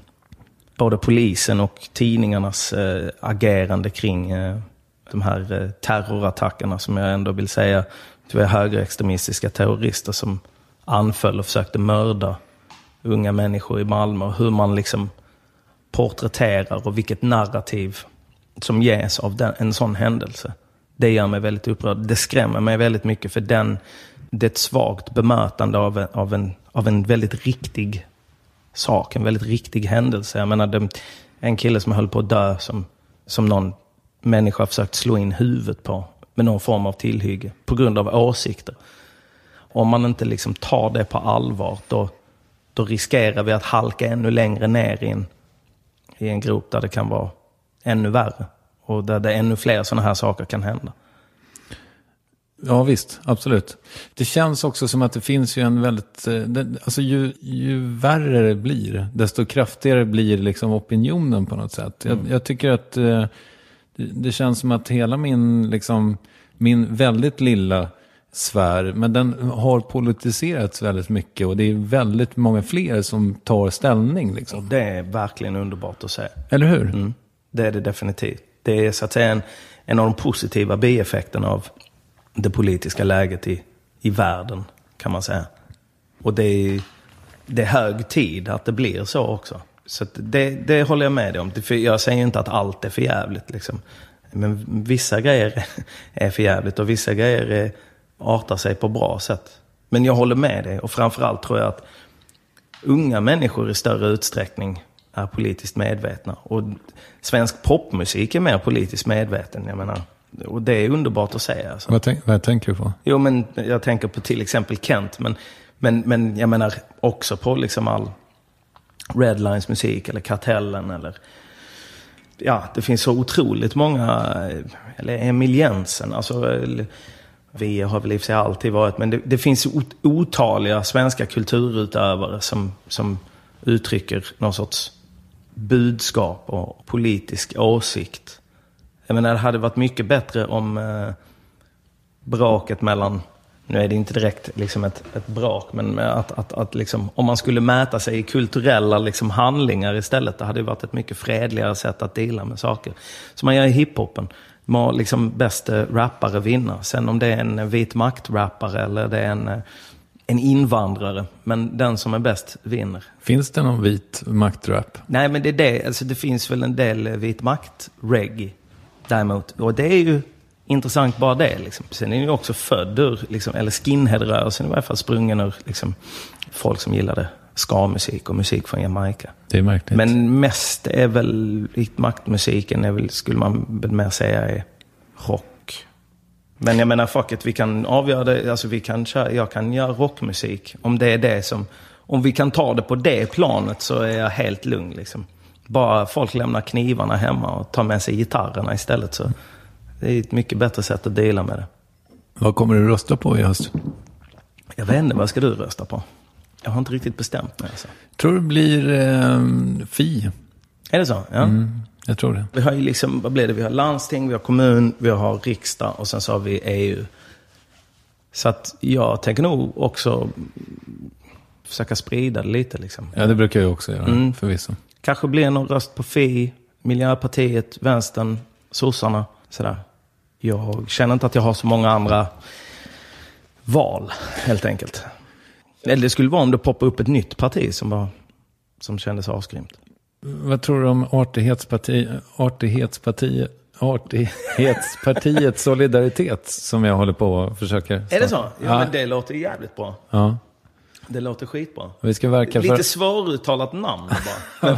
både polisen och tidningarnas eh, agerande kring eh, de här eh, terrorattackerna som jag ändå vill säga det var högerextremistiska terrorister som anföll och försökte mörda unga människor i Malmö. Hur man liksom porträtterar och vilket narrativ som ges av den, en sån händelse. Det gör mig väldigt upprörd. Det skrämmer mig väldigt mycket för den, det är ett svagt bemötande av en, av, en, av en väldigt riktig sak, en väldigt riktig händelse. Jag menar, det, en kille som höll på att dö som, som någon människa försökt slå in huvudet på med någon form av tillhygge på grund av åsikter. Om man inte liksom tar det på allvar, då, då riskerar vi att halka ännu längre ner i en, i en grop där det kan vara ännu värre. Och där det ännu fler sådana här saker kan hända. Ja visst, absolut. Det känns också som att det finns ju en väldigt, eh, alltså ju, ju värre det blir, desto kraftigare blir liksom opinionen på något sätt. Jag, jag tycker att eh, det, det känns som att hela min, liksom, min väldigt lilla sfär, men den har politiserats väldigt mycket och det är väldigt många fler som tar ställning. Liksom. Det är verkligen underbart att se. Eller hur? Mm, det är det definitivt. Det är så att säga en, en av de positiva bieffekterna av det politiska läget i, i världen, kan man säga. Och det är, det är hög tid att det blir så också. Så det, det håller jag med dig om. Jag säger inte att allt är för jävligt liksom. Men vissa grejer *laughs* är för jävligt och vissa grejer är, artar sig på bra sätt. Men jag håller med dig och framförallt tror jag att unga människor i större utsträckning är politiskt medvetna. Och svensk popmusik är mer politiskt medveten, jag menar. Och det är underbart att se alltså. Vad, tänk, vad tänker du på? Jo, men jag tänker på till exempel Kent, men, men, men jag menar också på liksom all Redlines musik eller Kartellen eller... Ja, det finns så otroligt många, eller Emil Jensen, alltså... Vi har väl i och för sig alltid varit, men det, det finns otaliga svenska kulturutövare som, som uttrycker någon sorts budskap och politisk åsikt. Jag menar, det hade varit mycket bättre om eh, braket mellan, nu är det inte direkt liksom ett, ett brak, men att, att, att liksom, om man skulle mäta sig i kulturella liksom handlingar istället, det hade varit ett mycket fredligare sätt att dela med saker. Som man gör i hiphopen. Må liksom bästa rappare vinna. Sen om det är en vit makt-rappare eller det är en, en invandrare. Men den som är bäst vinner. Finns det någon vit maktrap? Nej, men det är det. Alltså, det finns väl en del vit makt-reggae däremot. Och det är ju intressant bara det. Liksom. Sen är den ju också född ur, liksom, eller skinhead-rörelsen i varje fall, sprungen ur liksom, folk som gillade ska-musik och musik från Jamaica. Det är märkligt. Men mest är väl makt-musiken, är väl, skulle man väl mer säga är rock. Men jag menar, fuck it, vi kan avgöra det, alltså vi kan köra, jag kan göra rockmusik. Om det är det som, om vi kan ta det på det planet så är jag helt lugn liksom. Bara folk lämnar knivarna hemma och tar med sig gitarrerna istället så. Det är ett mycket bättre sätt att dela med det. Vad kommer du rösta på i höst? Jag vet inte, vad ska du rösta på? Jag har inte riktigt bestämt mig alltså. Tror det blir eh, Fi. Är det så? Ja. Jag tror det. Vi har ju liksom, vad blir det? Vi har landsting, vi har kommun, vi har riksdag och sen så har vi EU. Så att jag tänker nog också försöka sprida det lite liksom. Ja, det brukar jag också göra, Mm. förvisso. Kanske blir någon röst på Fi, Miljöpartiet, Vänstern, sossarna. Sådär. Jag känner inte att jag har så många andra val, helt enkelt. Eller det skulle vara om det poppar upp ett nytt parti som, var, som kändes asgrymt. Vad tror du om artighetsparti, artighetspartiet, artighetspartiet Solidaritet som jag håller på och försöker Är det så? Ja, Ja. men det låter jävligt bra. Ja. Det låter skitbra. Vi ska verka för... Lite svåruttalat namn bara. *laughs*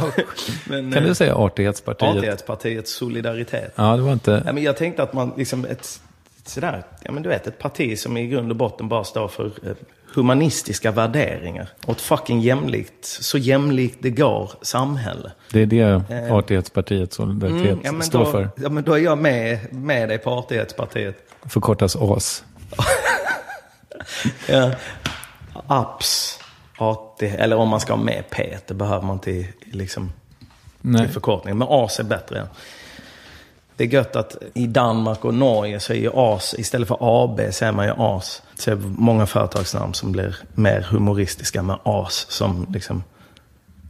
Men, Kan eh, du säga Artighetspartiet? Artighetspartiets solidaritet. Ja, det var inte... Ja, men jag tänkte att man liksom, ett, sådär, ja men du vet, ett parti som i grund och botten bara står för eh, humanistiska värderingar. Och ett fucking jämlikt, så jämlikt det går, samhälle. Det är det Artighetspartiet Solidaritet Mm, ja, men står då, för. Ja, men då är jag med, med dig på Artighetspartiet. Förkortas AS. *laughs* Ja. APS. AT, eller om man ska ha med P, det behöver man inte liksom, Nej. i förkortning. Men AS är bättre. Ja. Det är gött att i Danmark och Norge så är ju AS, istället för AB säger man ju AS. Så är det många företagsnamn som blir mer humoristiska med AS som liksom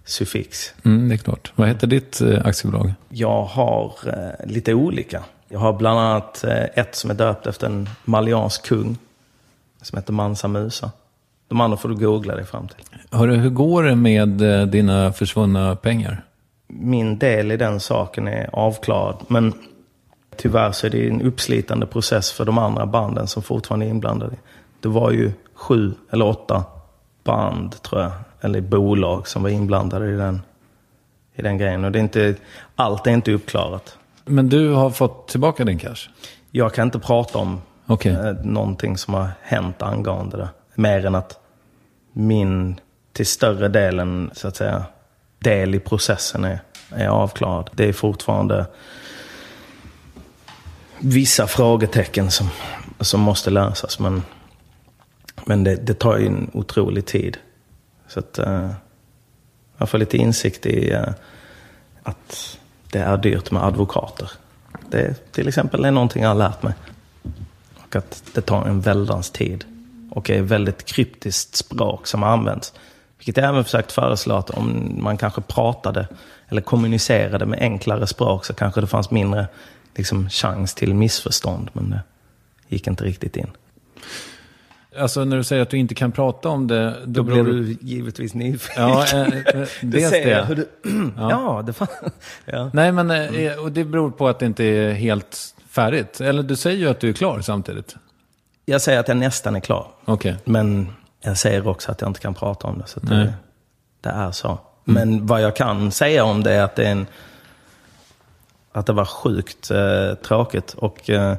suffix. Mm, det är klart. Vad heter ditt eh, aktiebolag? Jag har eh, lite olika. Jag har bland annat eh, ett som är döpt efter en maliansk kung. Som heter Mansa Musa. De andra får du googla dig fram till. Hörru, hur går det med eh, dina försvunna pengar? Min del i den saken är avklarad. Men tyvärr så är det en uppslitande process för de andra banden som fortfarande är inblandade. Det var ju sju eller åtta band, tror jag, eller bolag som var inblandade i den, i den grejen. Och det är inte, allt är inte uppklarat. Men du har fått tillbaka din cash? Jag kan inte prata om Okej. eh, någonting som har hänt angående det. Mer än att min, till större delen, så att säga, del i processen är, är avklarad. Det är fortfarande vissa frågetecken som, som måste lösas. Men, men det, det tar ju en otrolig tid. Så att uh, jag får lite insikt i uh, att det är dyrt med advokater. Det till exempel är någonting jag har lärt mig. Och att det tar en väldans tid. Och är väldigt kryptiskt språk som används. Vilket jag även försökt föreslå att om man kanske pratade eller kommunicerade med enklare språk så kanske det fanns mindre liksom, chans till missförstånd. Men det gick inte riktigt in. Alltså när du säger att du inte kan prata om det, då, Då blir du givetvis nyfiken. Ja, eh, eh, *laughs* dels ser det. hur du... *clears throat* ja. det fan... *laughs* ja. Nej, men eh, och det beror på att det inte är helt färdigt. Eller du säger ju att du är klar samtidigt. Jag säger att jag nästan är klar. Okej. Men jag säger också att jag inte kan prata om det. Så det, det är så. Men vad jag kan säga om det är att det är en... Att det var sjukt eh, tråkigt och eh,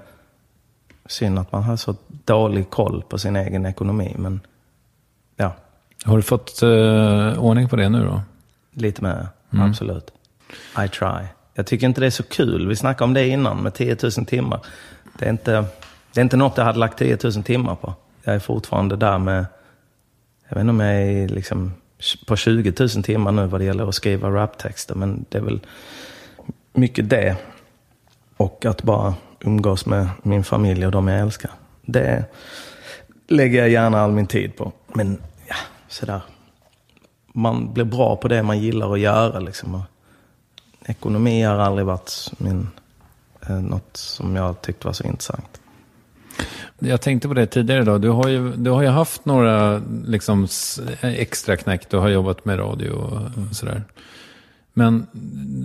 synd att man har så dålig koll på sin egen ekonomi. Men ja, Har du fått eh, ordning på det nu då? lite mer. Absolut. I try. Jag tycker inte det är så kul. Vi snackade om det innan med 10 000 timmar. Det är inte, det är inte något jag hade lagt 10 000 timmar på. Jag är fortfarande där med, jag vet inte om jag är liksom på 20 000 timmar nu vad det gäller att skriva raptexter. Men det är väl mycket det. Och att bara umgås med min familj och de jag älskar. Det lägger jag gärna all min tid på. Men ja, sådär. Man blir bra på det man gillar att göra. Liksom. Ekonomi har aldrig varit min, eh, något som jag tyckte var så intressant. Jag tänkte på det tidigare idag. Du har ju, du har ju haft några liksom, extra knäck. Du har jobbat med radio och sådär. Men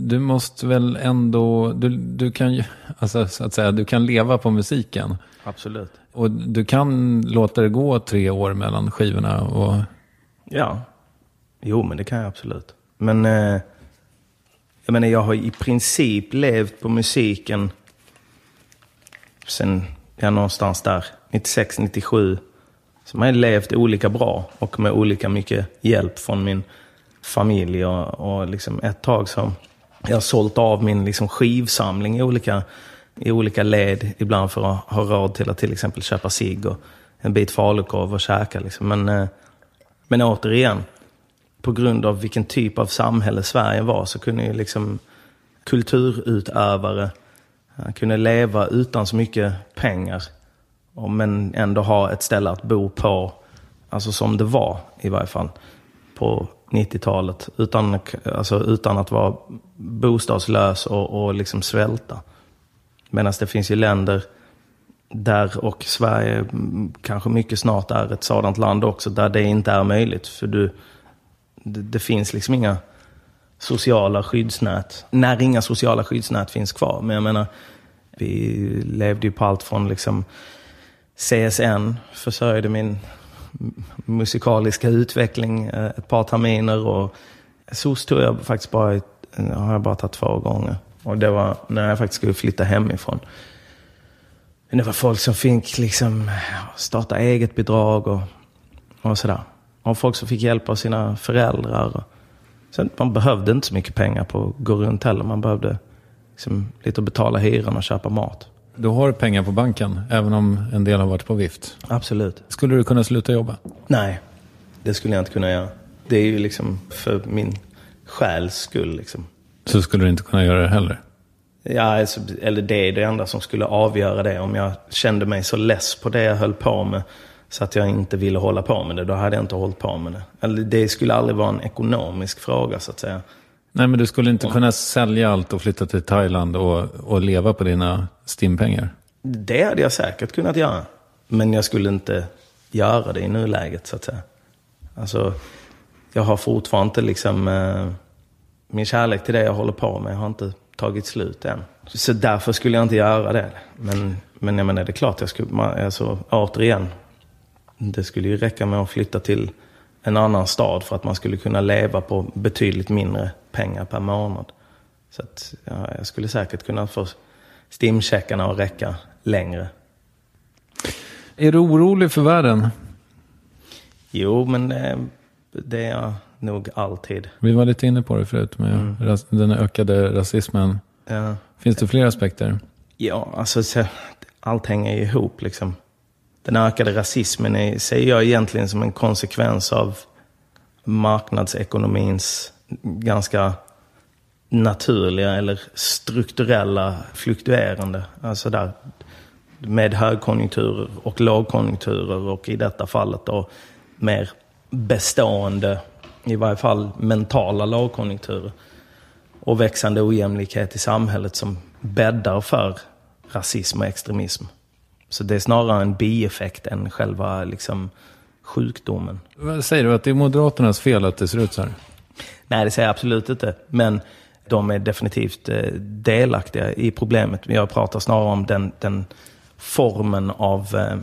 du måste väl ändå, du, du kan ju, *laughs* alltså så att säga, du kan leva på musiken. Absolut. Och du kan låta det gå tre år mellan skivorna. Och, Ja. Jo, men det kan jag absolut. Men eh, jag menar, jag har i princip levt på musiken sen ja, någonstans där, 96, 97. Så man har levt olika bra och med olika mycket hjälp från min familj. Och, och liksom ett tag så jag har sålt av min liksom skivsamling i olika, i olika led. Ibland för att ha råd till att till exempel köpa cigg och en bit falukorv och käka. Liksom. Men, eh, men återigen, på grund av vilken typ av samhälle Sverige var så kunde ju liksom kulturutövare eh, kunde leva utan så mycket pengar. Men ändå ha ett ställe att bo på. Alltså som det var i varje fall på 90-talet. Utan, alltså, utan att vara bostadslös och, och liksom svälta. Medan det finns ju länder där, och Sverige kanske mycket snart är ett sådant land också, där det inte är möjligt. För du, det, det finns liksom inga sociala skyddsnät. När inga sociala skyddsnät finns kvar. Men jag menar, vi levde ju på allt från liksom CSN, försörjde min musikaliska utveckling eh, ett par terminer. Och SOS tog jag faktiskt bara, eh, har jag bara tagit två gånger. Och det var när jag faktiskt skulle flytta hemifrån. Men det var folk som fick liksom starta eget bidrag och, och sådär. Och folk som fick hjälp av sina föräldrar. Sen, man behövde inte så mycket pengar på att gå runt heller. Man behövde liksom lite att betala hyran och köpa mat du har pengar på banken, även om en del har varit på vift. Absolut. Skulle du kunna sluta jobba? Nej, det skulle jag inte kunna göra. Det är ju liksom för min själs skull. Liksom. Så skulle du inte kunna göra det heller. Ja, alltså, eller det är det enda som skulle avgöra det. Om jag kände mig så less på det jag höll på med så att jag inte ville hålla på med det, då hade jag inte hållit på med det. Eller det skulle aldrig vara en ekonomisk fråga så att säga. Nej, men du skulle inte kunna sälja allt och flytta till Thailand och, och leva på dina stimpengar. Det hade jag säkert kunnat göra. Men jag skulle inte göra det i nuläget så att säga. Alltså, jag har fortfarande inte liksom... Eh, min kärlek till det jag håller på med har inte tagit slut än. Så därför skulle jag inte göra det. Men, men jag menar, det är klart jag skulle... man- Alltså, återigen. Det skulle ju räcka med att flytta till en annan stad för att man skulle kunna leva på betydligt mindre pengar per månad. Så att, ja, jag skulle säkert kunna få stimcheckarna att räcka längre. Är du orolig för världen? Jo, men eh, det är jag nog alltid. Vi var lite inne på det förut med ras- den ökade rasismen. Ja, Finns det fler aspekter? ja alltså så, allt hänger ihop liksom den ökade rasismen är, ser jag egentligen som en konsekvens av marknadsekonomins ganska naturliga eller strukturella fluktuerande. Alltså där med högkonjunkturer och lågkonjunkturer och i detta fallet då mer bestående, i varje fall mentala lågkonjunkturer. Och växande ojämlikhet i samhället som bäddar för rasism och extremism. Så det är snarare en bieffekt än själva liksom, sjukdomen. Vad Säger du att det är Moderaternas fel att det ser ut så här? Nej, det säger jag absolut inte. Men de är definitivt eh, delaktiga i problemet. Jag pratar snarare om den, den formen av eh,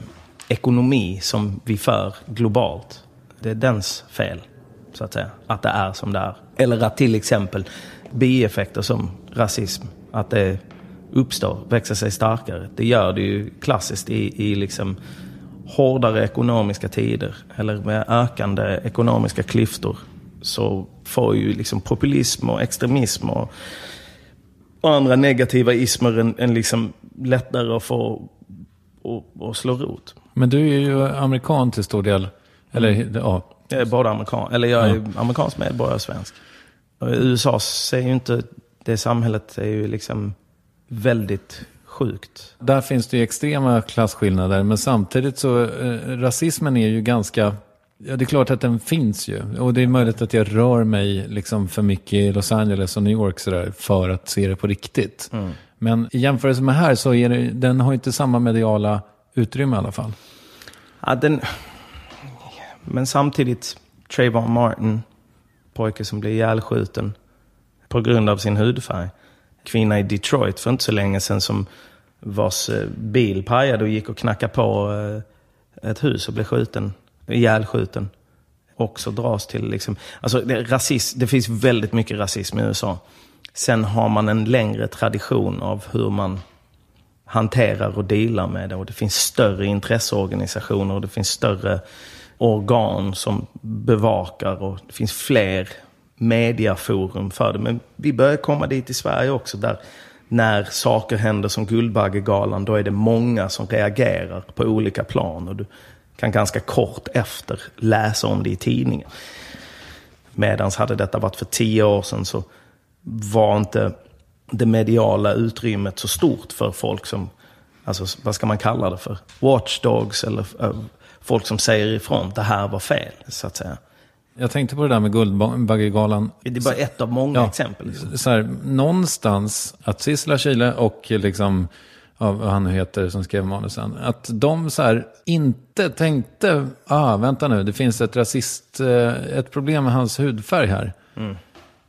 ekonomi som vi för globalt. Det är dens fel, så att säga. Att det är som det är. Eller att till exempel bieffekter som rasism, att det uppstår, växer sig starkare. Det gör det ju klassiskt i, i liksom hårdare ekonomiska tider eller med ökande ekonomiska klyftor så får ju liksom populism och extremism och, och andra negativa ismer en, en liksom lättare att få och, och slå rot. Men du är ju amerikan till stor del. Eller ja, Jag är både amerikan, eller jag är amerikansk medborgare och svensk. USA ser ju inte, det samhället är ju liksom väldigt sjukt. Där finns det ju extrema klasskillnader, men samtidigt så eh, rasismen är ju ganska, ja det är klart att den finns ju. Och det är möjligt att jag rör mig liksom för mycket i Los Angeles och New York sådär för att se det på riktigt. Men i jämförelse med här så är det, den har inte samma mediala utrymme i alla fall. Ja, den, men samtidigt, Trayvon Martin, pojke som blev ihjälskjuten på grund av sin hudfärg. Kvinna i Detroit för inte så länge sedan som vars eh, bil pajade och gick och knackade på eh, ett hus och blev skjuten, ihjälskjuten. Också dras till liksom, alltså det, rasism, det finns väldigt mycket rasism i USA. Sen har man en längre tradition av hur man hanterar och dealar med det. Och det finns större intresseorganisationer och det finns större organ som bevakar och det finns fler mediaforum för det. Men vi börjar komma dit i Sverige också där när saker händer som Guldbaggegalan, då är det många som reagerar på olika plan. Och du kan ganska kort efter läsa om det i tidningen. Medan hade detta varit för tio år sedan så var inte det mediala utrymmet så stort för folk som, alltså vad ska man kalla det för? Watchdogs eller eh, folk som säger ifrån, det här var fel, så att säga. Jag tänkte på det där med Guldbaggegalan. Det är bara ett av många Ja. exempel. Liksom. Så här, någonstans att Sissela Kyle och liksom, ja, vad han nu heter som skrev manusen, att de så här inte tänkte, ah, vänta nu, det finns ett rasist, eh, ett problem med hans hudfärg här.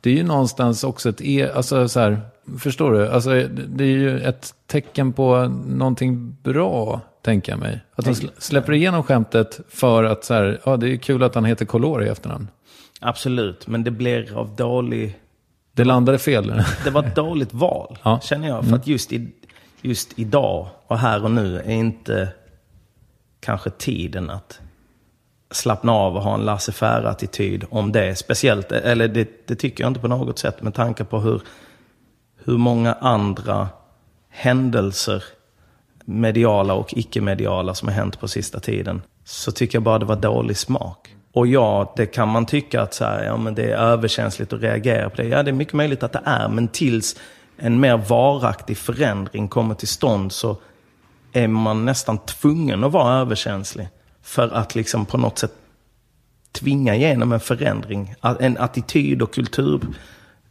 Det är ju någonstans också ett, e- alltså så här, förstår du? Alltså det är ju ett tecken på någonting bra, tänker jag mig. Att de sl- släpper igenom skämtet för att så här, ja det är kul att han heter Color i efternamn. Absolut, men det blir av dålig... Det landade fel. *laughs* Det var ett dåligt val, Ja. känner jag. För att just, i, just idag och här och nu är inte kanske tiden att slappna av och ha en laissez-faire-attityd om det. Speciellt, eller det, det tycker jag inte på något sätt med tanke på hur, hur många andra händelser, mediala och icke-mediala, som har hänt på sista tiden. Så tycker jag bara det var dålig smak. Och ja, det kan man tycka att så här, ja, men det är överkänsligt att reagera på det. Ja, det är mycket möjligt att det är, men tills en mer varaktig förändring kommer till stånd så är man nästan tvungen att vara överkänslig. För att liksom på något sätt tvinga igenom en förändring. En attityd och kultur,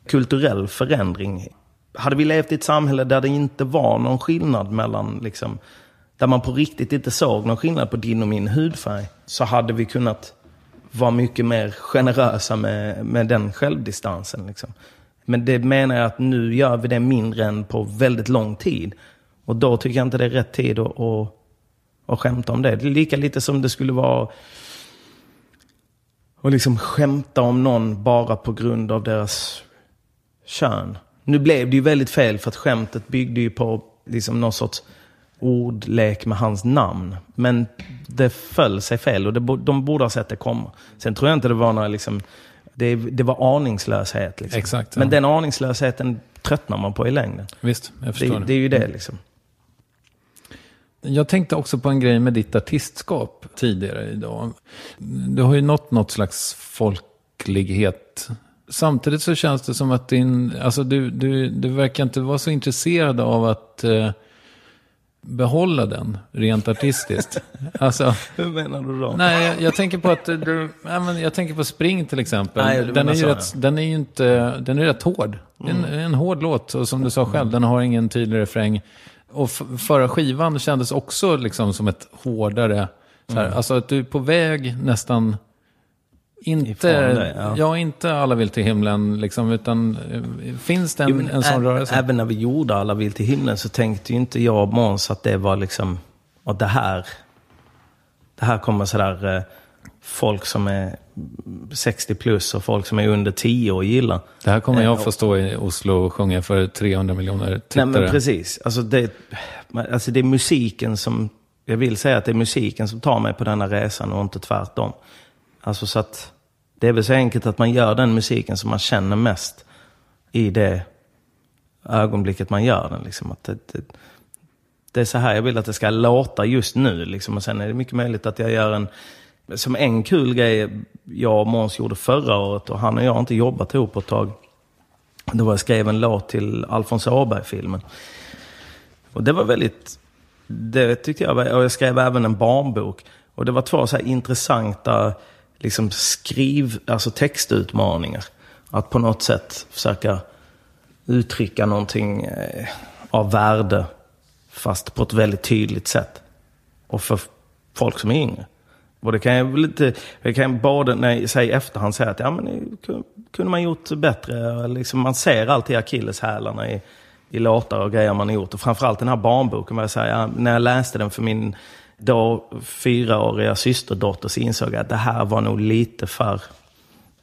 kulturell förändring. Hade vi levt i ett samhälle där det inte var någon skillnad mellan, liksom, där man på riktigt inte såg någon skillnad på din och min hudfärg, så hade vi kunnat vara mycket mer generösa med, med den självdistansen. Liksom. Men det menar jag att nu gör vi det mindre än på väldigt lång tid. Och då tycker jag inte det är rätt tid att, att, att skämta om det. Det är lika lite som det skulle vara att liksom skämta om någon bara på grund av deras kön. Nu blev det ju väldigt fel för att skämtet byggde ju på liksom någon sorts ordlek med hans namn. Men det föll sig fel och det, de borde ha sett det komma. Sen tror jag inte det var några liksom, det, det var aningslöshet. Liksom. Exakt, ja. Men den aningslösheten tröttnar man på i längden. Visst, jag förstår Det, det. det är ju det liksom. Jag tänkte också på en grej med ditt artistskap tidigare idag. Du har ju nått något slags folklighet. Samtidigt så känns det som att din, alltså du, du, du verkar inte vara så intresserad av att eh, behålla den rent artistiskt. *laughs* alltså, Hur menar du då? nej, jag, jag tänker på att du, nej, men jag tänker på Spring till exempel. Nej, den, är ju rätt, den är ju inte, den är rätt hård. Är En, en hård låt, och som du sa själv, den har ingen tydlig refräng. Och förra skivan kändes också liksom som ett hårdare, så här, alltså att du är på väg nästan, inte, ja. ja. inte alla vill till himlen, liksom, utan eh, finns det en, Jo, en sån rörelse? Även när vi gjorde Alla vill till himlen så tänkte ju inte jag och Måns att det var liksom, och det här, det här kommer sådär eh, folk som är 60 plus och folk som är under 10 och gillar. Det här kommer Eh, jag få stå i Oslo och sjunga för 300 miljoner tittare. Nej men precis. Alltså det, alltså det är musiken som, jag vill säga att det är musiken som tar mig på denna resan och inte tvärtom. Alltså så att det är väl så enkelt att man gör den musiken som man känner mest i det ögonblicket man gör den. Liksom. Att det, det, det är så här jag vill att det ska låta just nu. Liksom. Och sen är det mycket möjligt att jag gör en, som en kul grej jag och Måns gjorde förra året och han och jag har inte jobbat ihop på ett tag. Det var jag skrev en låt till Alfons Åberg-filmen. Och det var väldigt, det tyckte jag, var- och jag skrev även en barnbok. Och det var två så här intressanta liksom skriv, alltså textutmaningar. Att på något sätt försöka uttrycka någonting eh, av värde, fast på ett väldigt tydligt sätt. Och för folk som är yngre. Och det kan jag väl inte, jag kan både när jag säger i efterhand säga att ja, men det kunde- man gjort bättre. Liksom, man ser alltid akilleshälarna i, i låtar och grejer man har gjort. Och framförallt den här barnboken, vad jag säger, när jag läste den för min då fyraåriga systerdotter så insåg att det här var nog lite för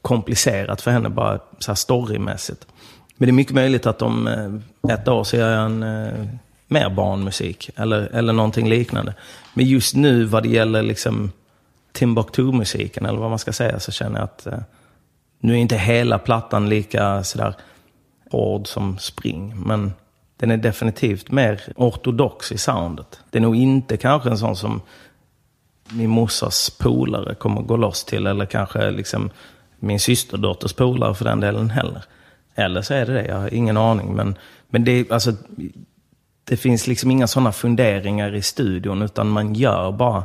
komplicerat för henne bara så här storymässigt. Men det är mycket möjligt att om eh, ett år så gör jag en eh, mer barnmusik eller, eller någonting liknande. Men just nu vad det gäller liksom Timbuktu-musiken eller vad man ska säga så känner jag att eh, nu är inte hela plattan lika sådär hård som Spring. Men den är definitivt mer ortodox i soundet. Det är nog inte kanske en sån som min morsas polare kommer gå loss till. Eller kanske liksom min systerdotters polare för den delen heller. Eller så är det det, jag har ingen aning. Men, men det, alltså, det finns liksom inga sådana funderingar i studion. Utan man gör bara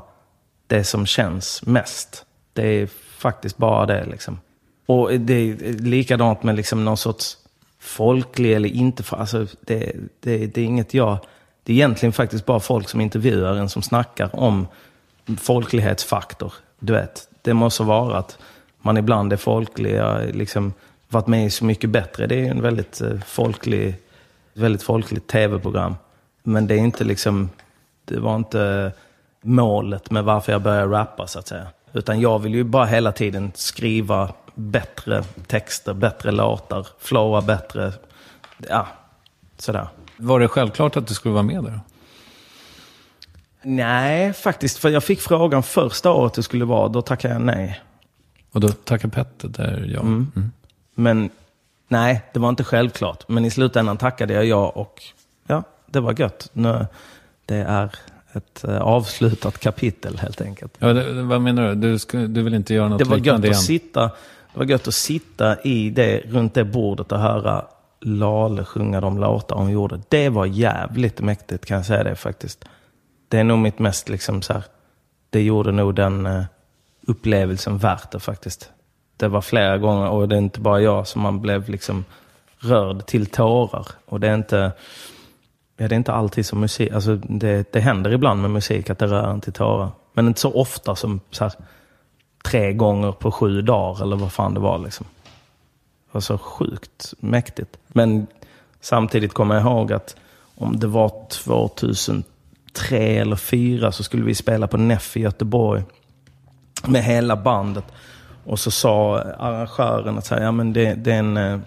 det som känns mest. Det är faktiskt bara det liksom. Och det är likadant med liksom någon sorts folklig eller inte. Alltså det, det, det är inget jag... Det är egentligen faktiskt bara folk som intervjuar en som snackar om folklighetsfaktor. Du vet, det måste vara att man ibland är folklig. Jag har liksom varit med i Så mycket bättre. Det är en väldigt eh, folklig, väldigt folkligt tv-program. Men det är inte liksom, det var inte målet med varför jag började rappa så att säga. Utan jag vill ju bara hela tiden skriva bättre texter, bättre låtar, flowa bättre. Ja, sådär. Var det självklart att du skulle vara med där? Nej, faktiskt. För jag fick frågan första året det skulle vara, då tackade jag nej. Och då tackar Petter där, ja. Mm. Men nej, det var inte självklart. Men i slutändan tackade jag ja och ja, det var gött. Nu, det är ett eh, avslutat kapitel helt enkelt. Ja, det, vad menar du? Du, ska, du vill inte göra något Det var, gött liknande att igen? sitta, det var gött att sitta i det, runt det bordet och höra Lale sjunga de låtar hon gjorde. Det var jävligt mäktigt kan jag säga det faktiskt. Det är nog mitt mest liksom så här, det gjorde nog den eh, upplevelsen värt det faktiskt. Det var flera gånger och det är inte bara jag som man blev liksom rörd till tårar. Och det är inte, ja, det är inte alltid som musik, alltså det, det händer ibland med musik att det rör en till tårar. Men inte så ofta som så här, tre gånger på sju dagar eller vad fan det var liksom. Det var så sjukt mäktigt. Men samtidigt kommer jag ihåg att om det var 2003 eller 2004 så skulle vi spela på Neff i Göteborg med hela bandet. Och så sa arrangören att så här, ja, men det, det är en eh,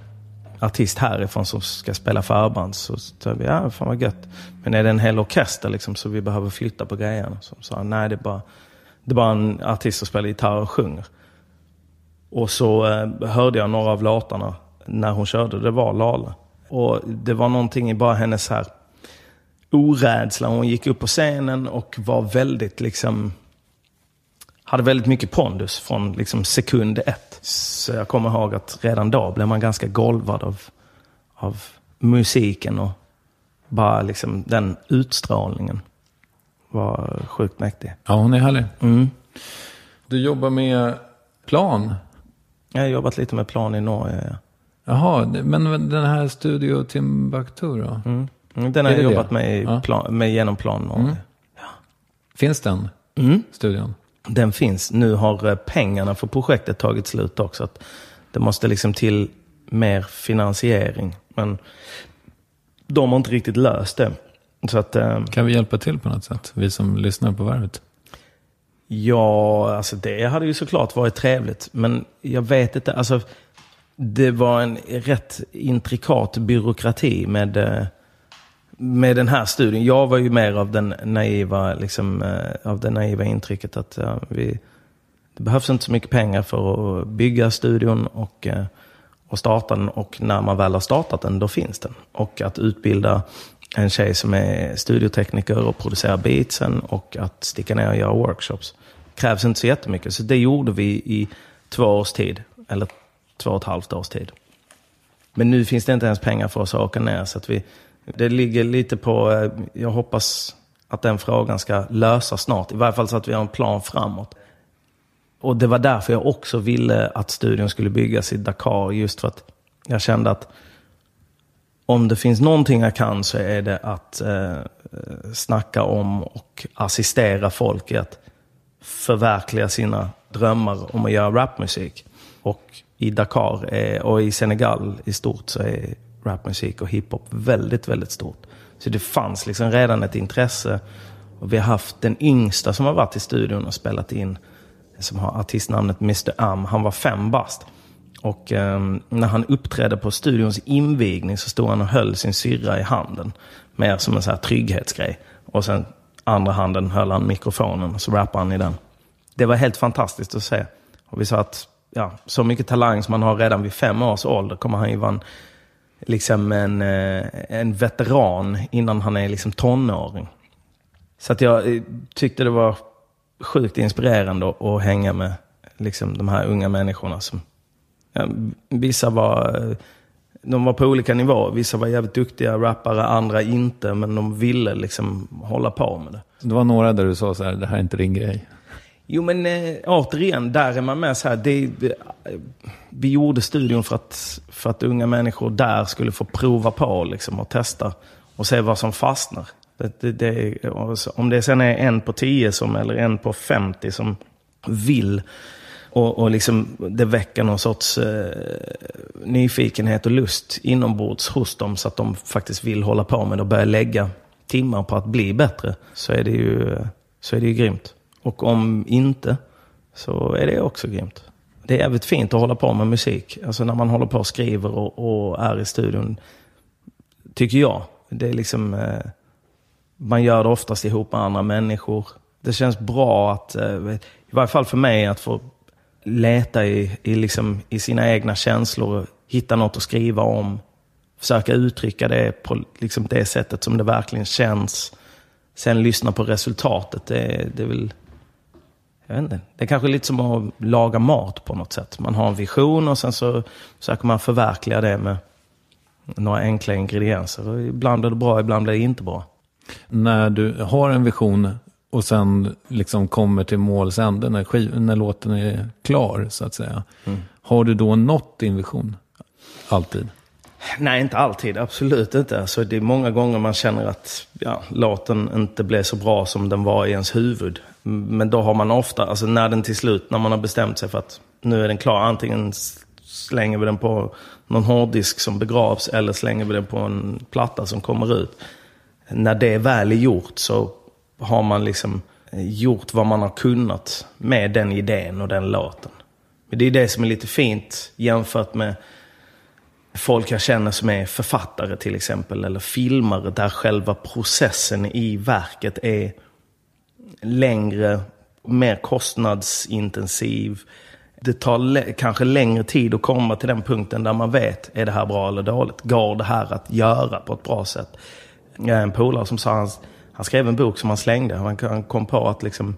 artist härifrån som ska spela förband. Så sa vi, ja fan vad gött. Men är det en hel orkester liksom så vi behöver flytta på grejerna? Så sa han, nej det är bara, det är bara en artist som spelar gitarr och sjunger. Och så eh, hörde jag några av låtarna när hon körde. Det var Lala. Och det var någonting i bara hennes här orädsla. Hon gick upp på scenen och var väldigt liksom hade väldigt mycket pondus från liksom sekund ett. Så jag kommer ihåg att redan då blev man ganska golvad av, av musiken och bara liksom den utstrålningen var sjukt mäktig. Ja, hon är härlig. Mm. Du jobbar med plan. Jag har jobbat lite med plan i Norge. Ja. Jaha, men den här Studio Timbuktu då? Mm. Den har det jag det? jobbat med, i Ja. plan, med genom plan Norge. Mm. Finns den Mm. studion? Den finns. Nu har eh, pengarna för projektet tagit slut också. Det måste liksom till mer finansiering. Men de har inte riktigt löst det. Så att, eh, Kan vi hjälpa till på något sätt? Vi som lyssnar på Värvet. ja, alltså det hade ju såklart varit trevligt. Men jag vet inte, alltså det var en rätt intrikat byråkrati med, eh, med den här studien. Jag var ju mer av den naiva, liksom, eh, av det naiva intrycket att ja, vi, det behövs inte så mycket pengar för att bygga studion och, och starta den. Och när man väl har startat den, då finns den. Och att utbilda en tjej som är studiotekniker och producerar beatsen och att sticka ner och göra workshops krävs inte så jättemycket. Så det gjorde vi i två års tid, eller två och ett halvt års tid. Men nu finns det inte ens pengar för oss att åka ner. Så att vi, det ligger lite på, eh, jag hoppas att den frågan ska lösas snart. I varje fall så att vi har en plan framåt. Och det var därför jag också ville att studion skulle byggas i Dakar. Just för att jag kände att om det finns någonting jag kan så är det att eh, snacka om och assistera folk i att förverkliga sina drömmar om att göra rapmusik. Och i Dakar är, och i Senegal i stort så är rapmusik och hiphop väldigt, väldigt stort. Så det fanns liksom redan ett intresse. Och vi har haft den yngsta som har varit i studion och spelat in, som har artistnamnet Mr. Am. Han var fem bast. Och um, när han uppträdde på studions invigning så stod han och höll sin syrra i handen. Mer som en så här trygghetsgrej. Och sen andra handen höll han mikrofonen och så rappade han i den. Det var helt fantastiskt att se. Och vi sa att ja, så mycket talang som man har redan vid fem års ålder kommer han ju vara en, liksom en, eh, en veteran innan han är liksom tonåring. Så att jag eh, tyckte det var sjukt inspirerande att, hänga med liksom, de här unga människorna. Som, vissa var, eh, de var på olika nivåer. Vissa var jävligt duktiga rappare, andra inte. Men de ville liksom hålla på med det. Det var några där du sa så här, det här är inte din grej. Jo men eh, återigen, där är man med så här. Det, det, vi gjorde studion för att, för att unga människor där skulle få prova på liksom, och testa och se vad som fastnar. Det, det, om det sen är en på 10 som, eller en på 50 som vill och, och liksom, det väcker någon sorts eh, nyfikenhet och lust inombords hos dem så att de faktiskt vill hålla på med det och börja lägga timmar på att bli bättre. Så är det ju, så är det ju grymt. Och om inte så är det också grymt. Det är jävligt fint att hålla på med musik. Alltså när man håller på och skriver och, och är i studion. Tycker jag. Det är liksom... Eh, man gör det oftast ihop med andra människor. Det känns bra att, eh, i varje fall för mig, att få leta i, i, liksom, i sina egna känslor. Hitta något att skriva om. Försöka uttrycka det på liksom, det sättet som det verkligen känns. Sen lyssna på resultatet. Det, det är väl... Jag vet inte. Det är kanske lite som att laga mat på något sätt. Man har en vision och sen så försöker man förverkliga det med några enkla ingredienser. Ibland blir det bra, ibland blir det inte bra. När du har en vision och sen liksom kommer till måls ände när, skiv- när låten är klar så att säga. Har du då nått din vision? Alltid? Nej, inte alltid. Absolut inte. Alltså, det är många gånger man känner att ja, låten inte blev så bra som den var i ens huvud. Men då har man ofta, alltså när den till slut, när man har bestämt sig för att nu är den klar. Antingen slänger vi den på någon hårddisk som begravs eller slänger vi den på en platta som kommer ut. När det väl är gjort så har man liksom eh, gjort vad man har kunnat med den idén och den låten. Men det är det som är lite fint jämfört med folk jag känner som är författare till exempel, eller filmare, där själva processen i verket är längre, mer kostnadsintensiv. Det tar lä- kanske längre tid att komma till den punkten där man vet, är det här bra eller dåligt? Går det här att göra på ett bra sätt? Jag är en polare som sa, han, skrev en bok som han slängde. Han, han kom på att liksom,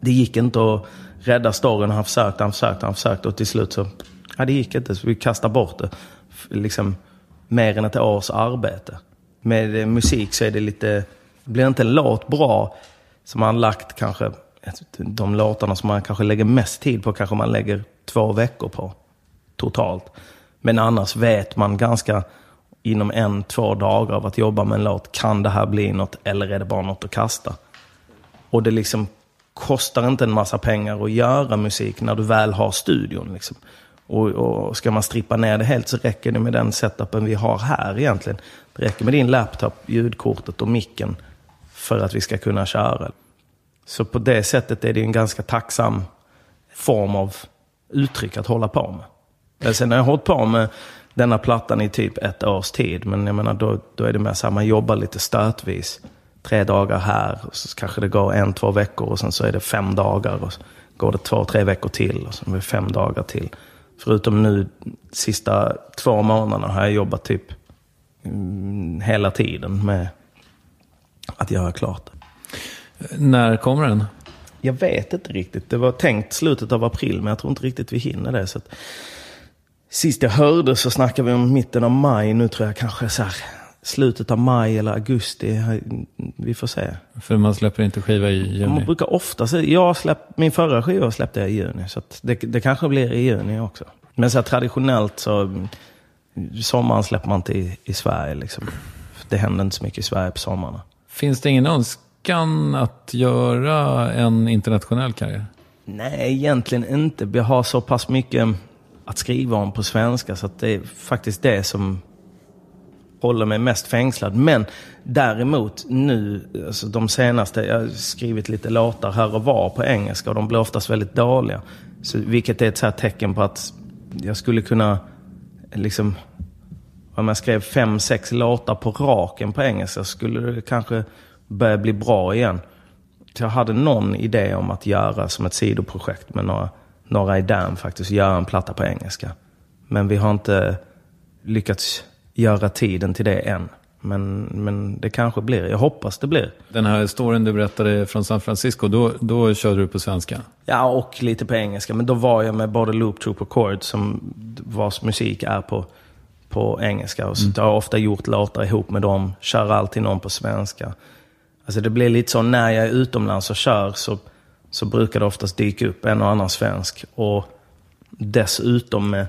det gick inte att rädda storyn. Han försökte, han försökte, han försökte och till slut så, ja det gick inte. Så vi kastade bort det. Liksom mer än ett års arbete. Med eh, musik så är det lite, blir inte en låt bra som man lagt kanske, de låtarna som man kanske lägger mest tid på kanske man lägger två veckor på totalt. Men annars vet man ganska inom en, två dagar av att jobba med en låt, kan det här bli något eller är det bara något att kasta? Och det liksom kostar inte en massa pengar att göra musik när du väl har studion. Liksom. Och, och ska man strippa ner det helt så räcker det med den setupen vi har här egentligen. Det räcker med din laptop, ljudkortet och micken för att vi ska kunna köra. Så på det sättet är det en ganska tacksam form av uttryck att hålla på med. Alltså, Men Sen har jag hållit på med denna plattan i typ ett års tid. Men jag menar, då, då är det mer så här, man jobbar lite stötvis. Tre dagar här, och så kanske det går en, två veckor och sen så är det fem dagar. Och så går det två, tre veckor till och så är det fem dagar till. Förutom nu, sista två månaderna har jag jobbat typ mm, hela tiden med att göra klart. När kommer den? Jag vet inte riktigt. Det var tänkt slutet av april, men jag tror inte riktigt vi hinner det. Så att, sist jag hörde så snackade vi om mitten av maj. Nu tror jag kanske så här, slutet av maj eller augusti. Vi får se. För man släpper inte skiva i Man juni. brukar ofta säga, jag släpp, min förra skiva släppte jag i juni. Så det, det kanske blir i juni också. Men så här, traditionellt så, mm, sommaren släpper man inte i, i Sverige. Liksom. Det händer inte så mycket i Sverige på sommarna. Finns det ingen önskan att göra en internationell karriär? Nej, egentligen inte. Jag har så pass mycket att skriva om på svenska så att det är faktiskt det som håller mig mest fängslad. Men däremot nu, alltså de senaste, jag har skrivit lite låtar här och var på engelska och de blir oftast väldigt dåliga. Så, vilket är ett så här tecken på att jag skulle kunna, liksom, om jag skrev fem, sex låtar på raken på engelska skulle det kanske börja bli bra igen. Så jag hade någon idé om att göra som ett sidoprojekt med några, några i Damn faktiskt, göra en platta på engelska. Men vi har inte lyckats göra tiden till det än. Men, men det kanske blir, jag hoppas det blir. Den här storyn du berättade från San Francisco, då, då körde du på svenska? Ja, och lite på engelska. Men då var jag med både Loop Troop och Chord, som vars musik är på, på engelska. Och så Jag har ofta gjort låtar ihop med dem, kör alltid någon på svenska. Alltså det blir lite så, när jag är utomlands och kör så, så brukar det oftast dyka upp en och annan svensk. Och dessutom med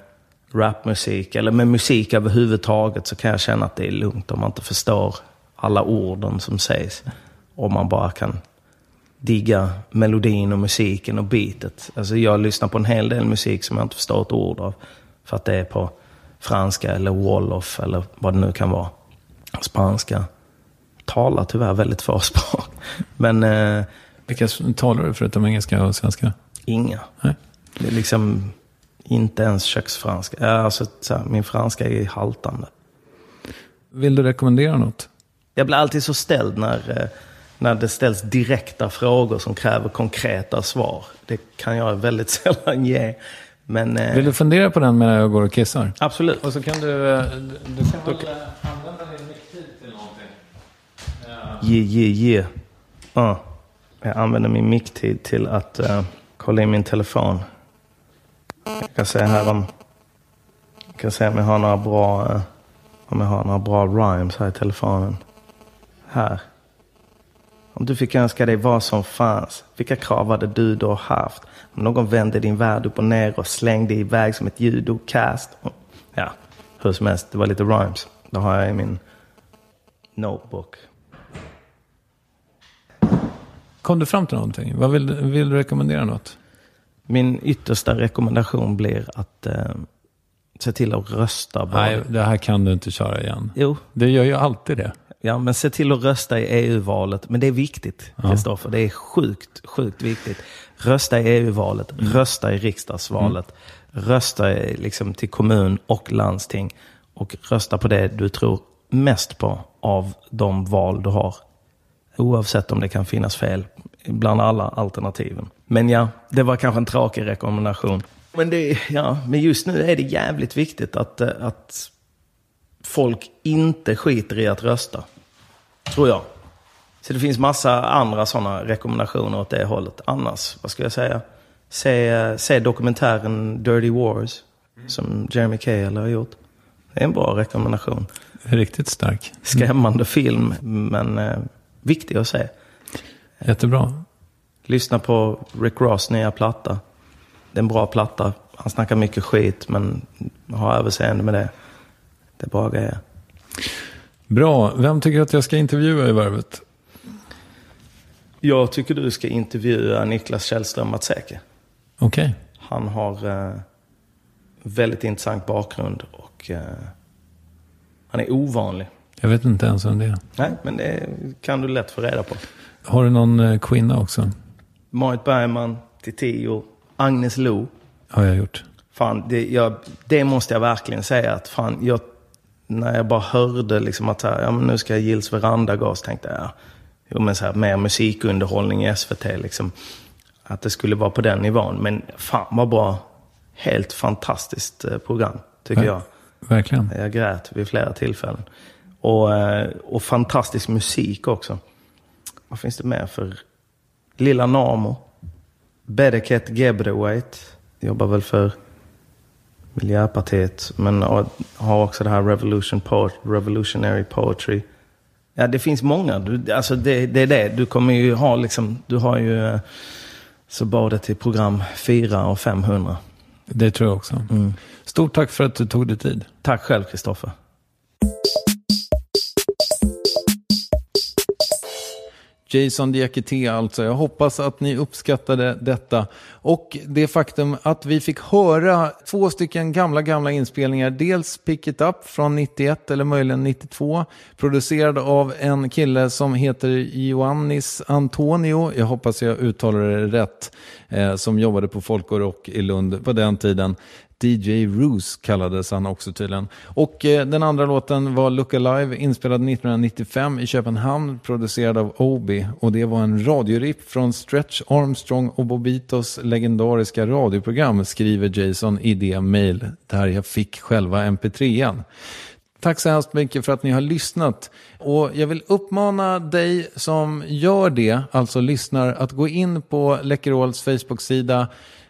rapmusik, eller med musik överhuvudtaget, så kan jag känna att det är lugnt om man inte förstår alla orden som sägs. Om man bara kan digga melodin och musiken och beatet. Alltså jag lyssnar på en hel del musik som jag inte förstår ett ord av. För att det är på franska eller wolof eller vad det nu kan vara. Spanska. Talar tyvärr väldigt få *laughs* språk. Men eh, vilka talar du förutom engelska och svenska? inga. Nej. Det är liksom inte ens köksfranska. Ja, Alltså, så här, min franska är haltande. Vill du rekommendera något? Jag blir alltid så ställd när, eh, när det ställs direkta frågor som kräver konkreta svar. Det kan jag väldigt *laughs* sällan ge. Men eh, Vill du fundera på den medan jag går och kissar? absolut. Och så kan du... eh, Du, du kan väl använda din micktid till någonting? Yeah, yeah, yeah. Ja. Jag använder min micktid till att uh, kolla in min telefon. Jag kan se här om... Jag kan se om jag har några bra... Uh, om jag har några bra rhymes här i telefonen. Här. Om du fick önska dig vad som fanns, vilka krav hade du då haft? Om någon vände din värld upp och ner och slängde iväg som ett judokast. Ja, hur som helst, det var lite rhymes. Det har jag i min notebook. Kom du fram till någonting? Vad vill, vill du rekommendera något? Min yttersta rekommendation blir att eh, se till att rösta. Bara. Nej, det här kan du inte köra igen. Jo, Det gör ju alltid det. ja, men se till att rösta i EU-valet. Men det är viktigt, Kristoffer. Det är sjukt, sjukt viktigt. Rösta i EU-valet, rösta i riksdagsvalet, rösta i, liksom, till kommun och landsting. Och rösta på det du tror mest på av de val du har. Oavsett om det kan finnas fel bland alla alternativen. Men ja, det var kanske en tråkig rekommendation. Men, det, ja, men just nu är det jävligt viktigt att, eh, att folk inte skiter i att rösta. Tror jag. Så det finns massa andra sådana rekommendationer åt det hållet. Annars, vad ska jag säga? Se, se dokumentären Dirty Wars. Som Jeremy Cale har gjort. Det är en bra rekommendation. Riktigt stark. Skrämmande film, men viktig att se. Jättebra. Lyssna på Rick Ross nya platta. Det är en bra platta. Han snackar mycket skit, men ha överseende med det. Det är bra grejer. Bra. Vem tycker att jag ska intervjua i Värvet? Jag tycker du ska intervjua Niklas Källström Matsäker. Okej. Han har eh, väldigt intressant bakgrund och eh, han är ovanlig. Jag vet inte ens om det är. Nej, men det kan du lätt få reda på. Har du någon eh, kvinna också? Marit Bergman, Titiyo, Agnes Lo. Har jag gjort. Fan, det, jag, det måste jag verkligen säga att fan, jag, när jag bara hörde liksom att här, ja, men nu ska Gills veranda gå, så tänkte jag, ja, jo, men så här, mer musikunderhållning i SVT liksom. Att det skulle vara på den nivån. Men fan vad bra. Helt fantastiskt eh, program, tycker Ja. jag. Verkligen. Jag grät vid flera tillfällen. Och, eh, och fantastisk musik också. Vad finns det mer för? Lilla Namo. Bereket Gebrewaite. Jobbar väl för Miljöpartiet. Men har också det här Revolution Poet, Revolutionary Poetry. Ja, det finns många. Du, alltså det, det är det. Du kommer ju ha liksom, du har ju eh, så badet till program 4 och 500. Det tror jag också. Stort tack för att du tog dig tid. Tack själv Kristoffer. Jason Diakité alltså. Jag hoppas att ni uppskattade detta. Och det faktum att vi fick höra två stycken gamla, gamla inspelningar. Dels Pick It Up från 91 eller möjligen 92. Producerad av en kille som heter Ioannis Antonio. Jag hoppas jag uttalar det rätt. Eh, som jobbade på Folk och Rock i Lund på den tiden. DJ Roos kallades han också tydligen. Och eh, den andra låten var Look Alive, inspelad 1995 i Köpenhamn, producerad av Obi. Och det var en radiorip från Stretch Armstrong och Bobitos legendariska radioprogram, skriver Jason i det mail där jag fick själva mp3an. Tack så hemskt mycket för att ni har lyssnat. Och jag vill uppmana dig som gör det, alltså lyssnar, att gå in på Läkerols Facebook-sida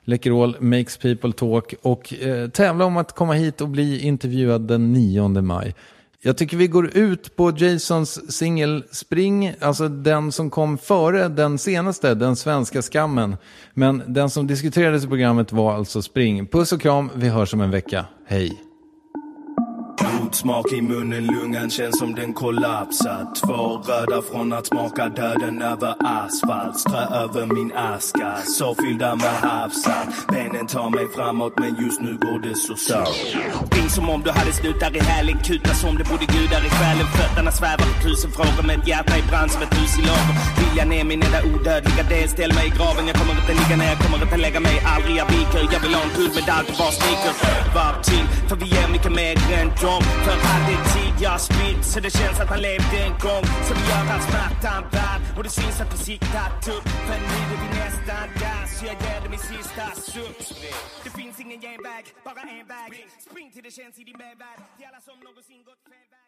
Läkerol Makes People Talk och eh, tävla om att komma hit och bli intervjuad den 9 maj. Jag tycker vi går ut på Jasons singel Spring, alltså den som kom före den senaste, den svenska skammen. Men den som diskuterades i programmet var alltså Spring. Puss och kram, vi hörs om en vecka. Hej! Blodsmak i munnen, lungan känns som den kollapsat. Två röda från att smaka döden över asfalt. Strö över min aska, så fyllda med havsalt. Benen tar mig framåt, men just nu går det så svårt. Ring som om du hade snutar i hälen. Kuta som det bodde gudar i själen. Fötterna svävar på tusen frågor med ett hjärta i brand som ett hus i lager. Viljan ner min enda odödliga del. Ställ mig i graven, jag kommer inte ligga ner. Kommer inte lägga mig, aldrig jag viker. Jag vill ha en guldmedalj på var sneaker. Varv till, för vi är mycket mer än dem. För all den tid jag spillt, så det känns att han levde en gång. Som gör all smärtan värd. Och det syns att vi siktat upp. För nu är vi nästan där, så jag ger det min sista suck. Det finns ingen genväg, bara en väg. Spring till det känns i din medvärld. Till alla som någonsin gått fel väg.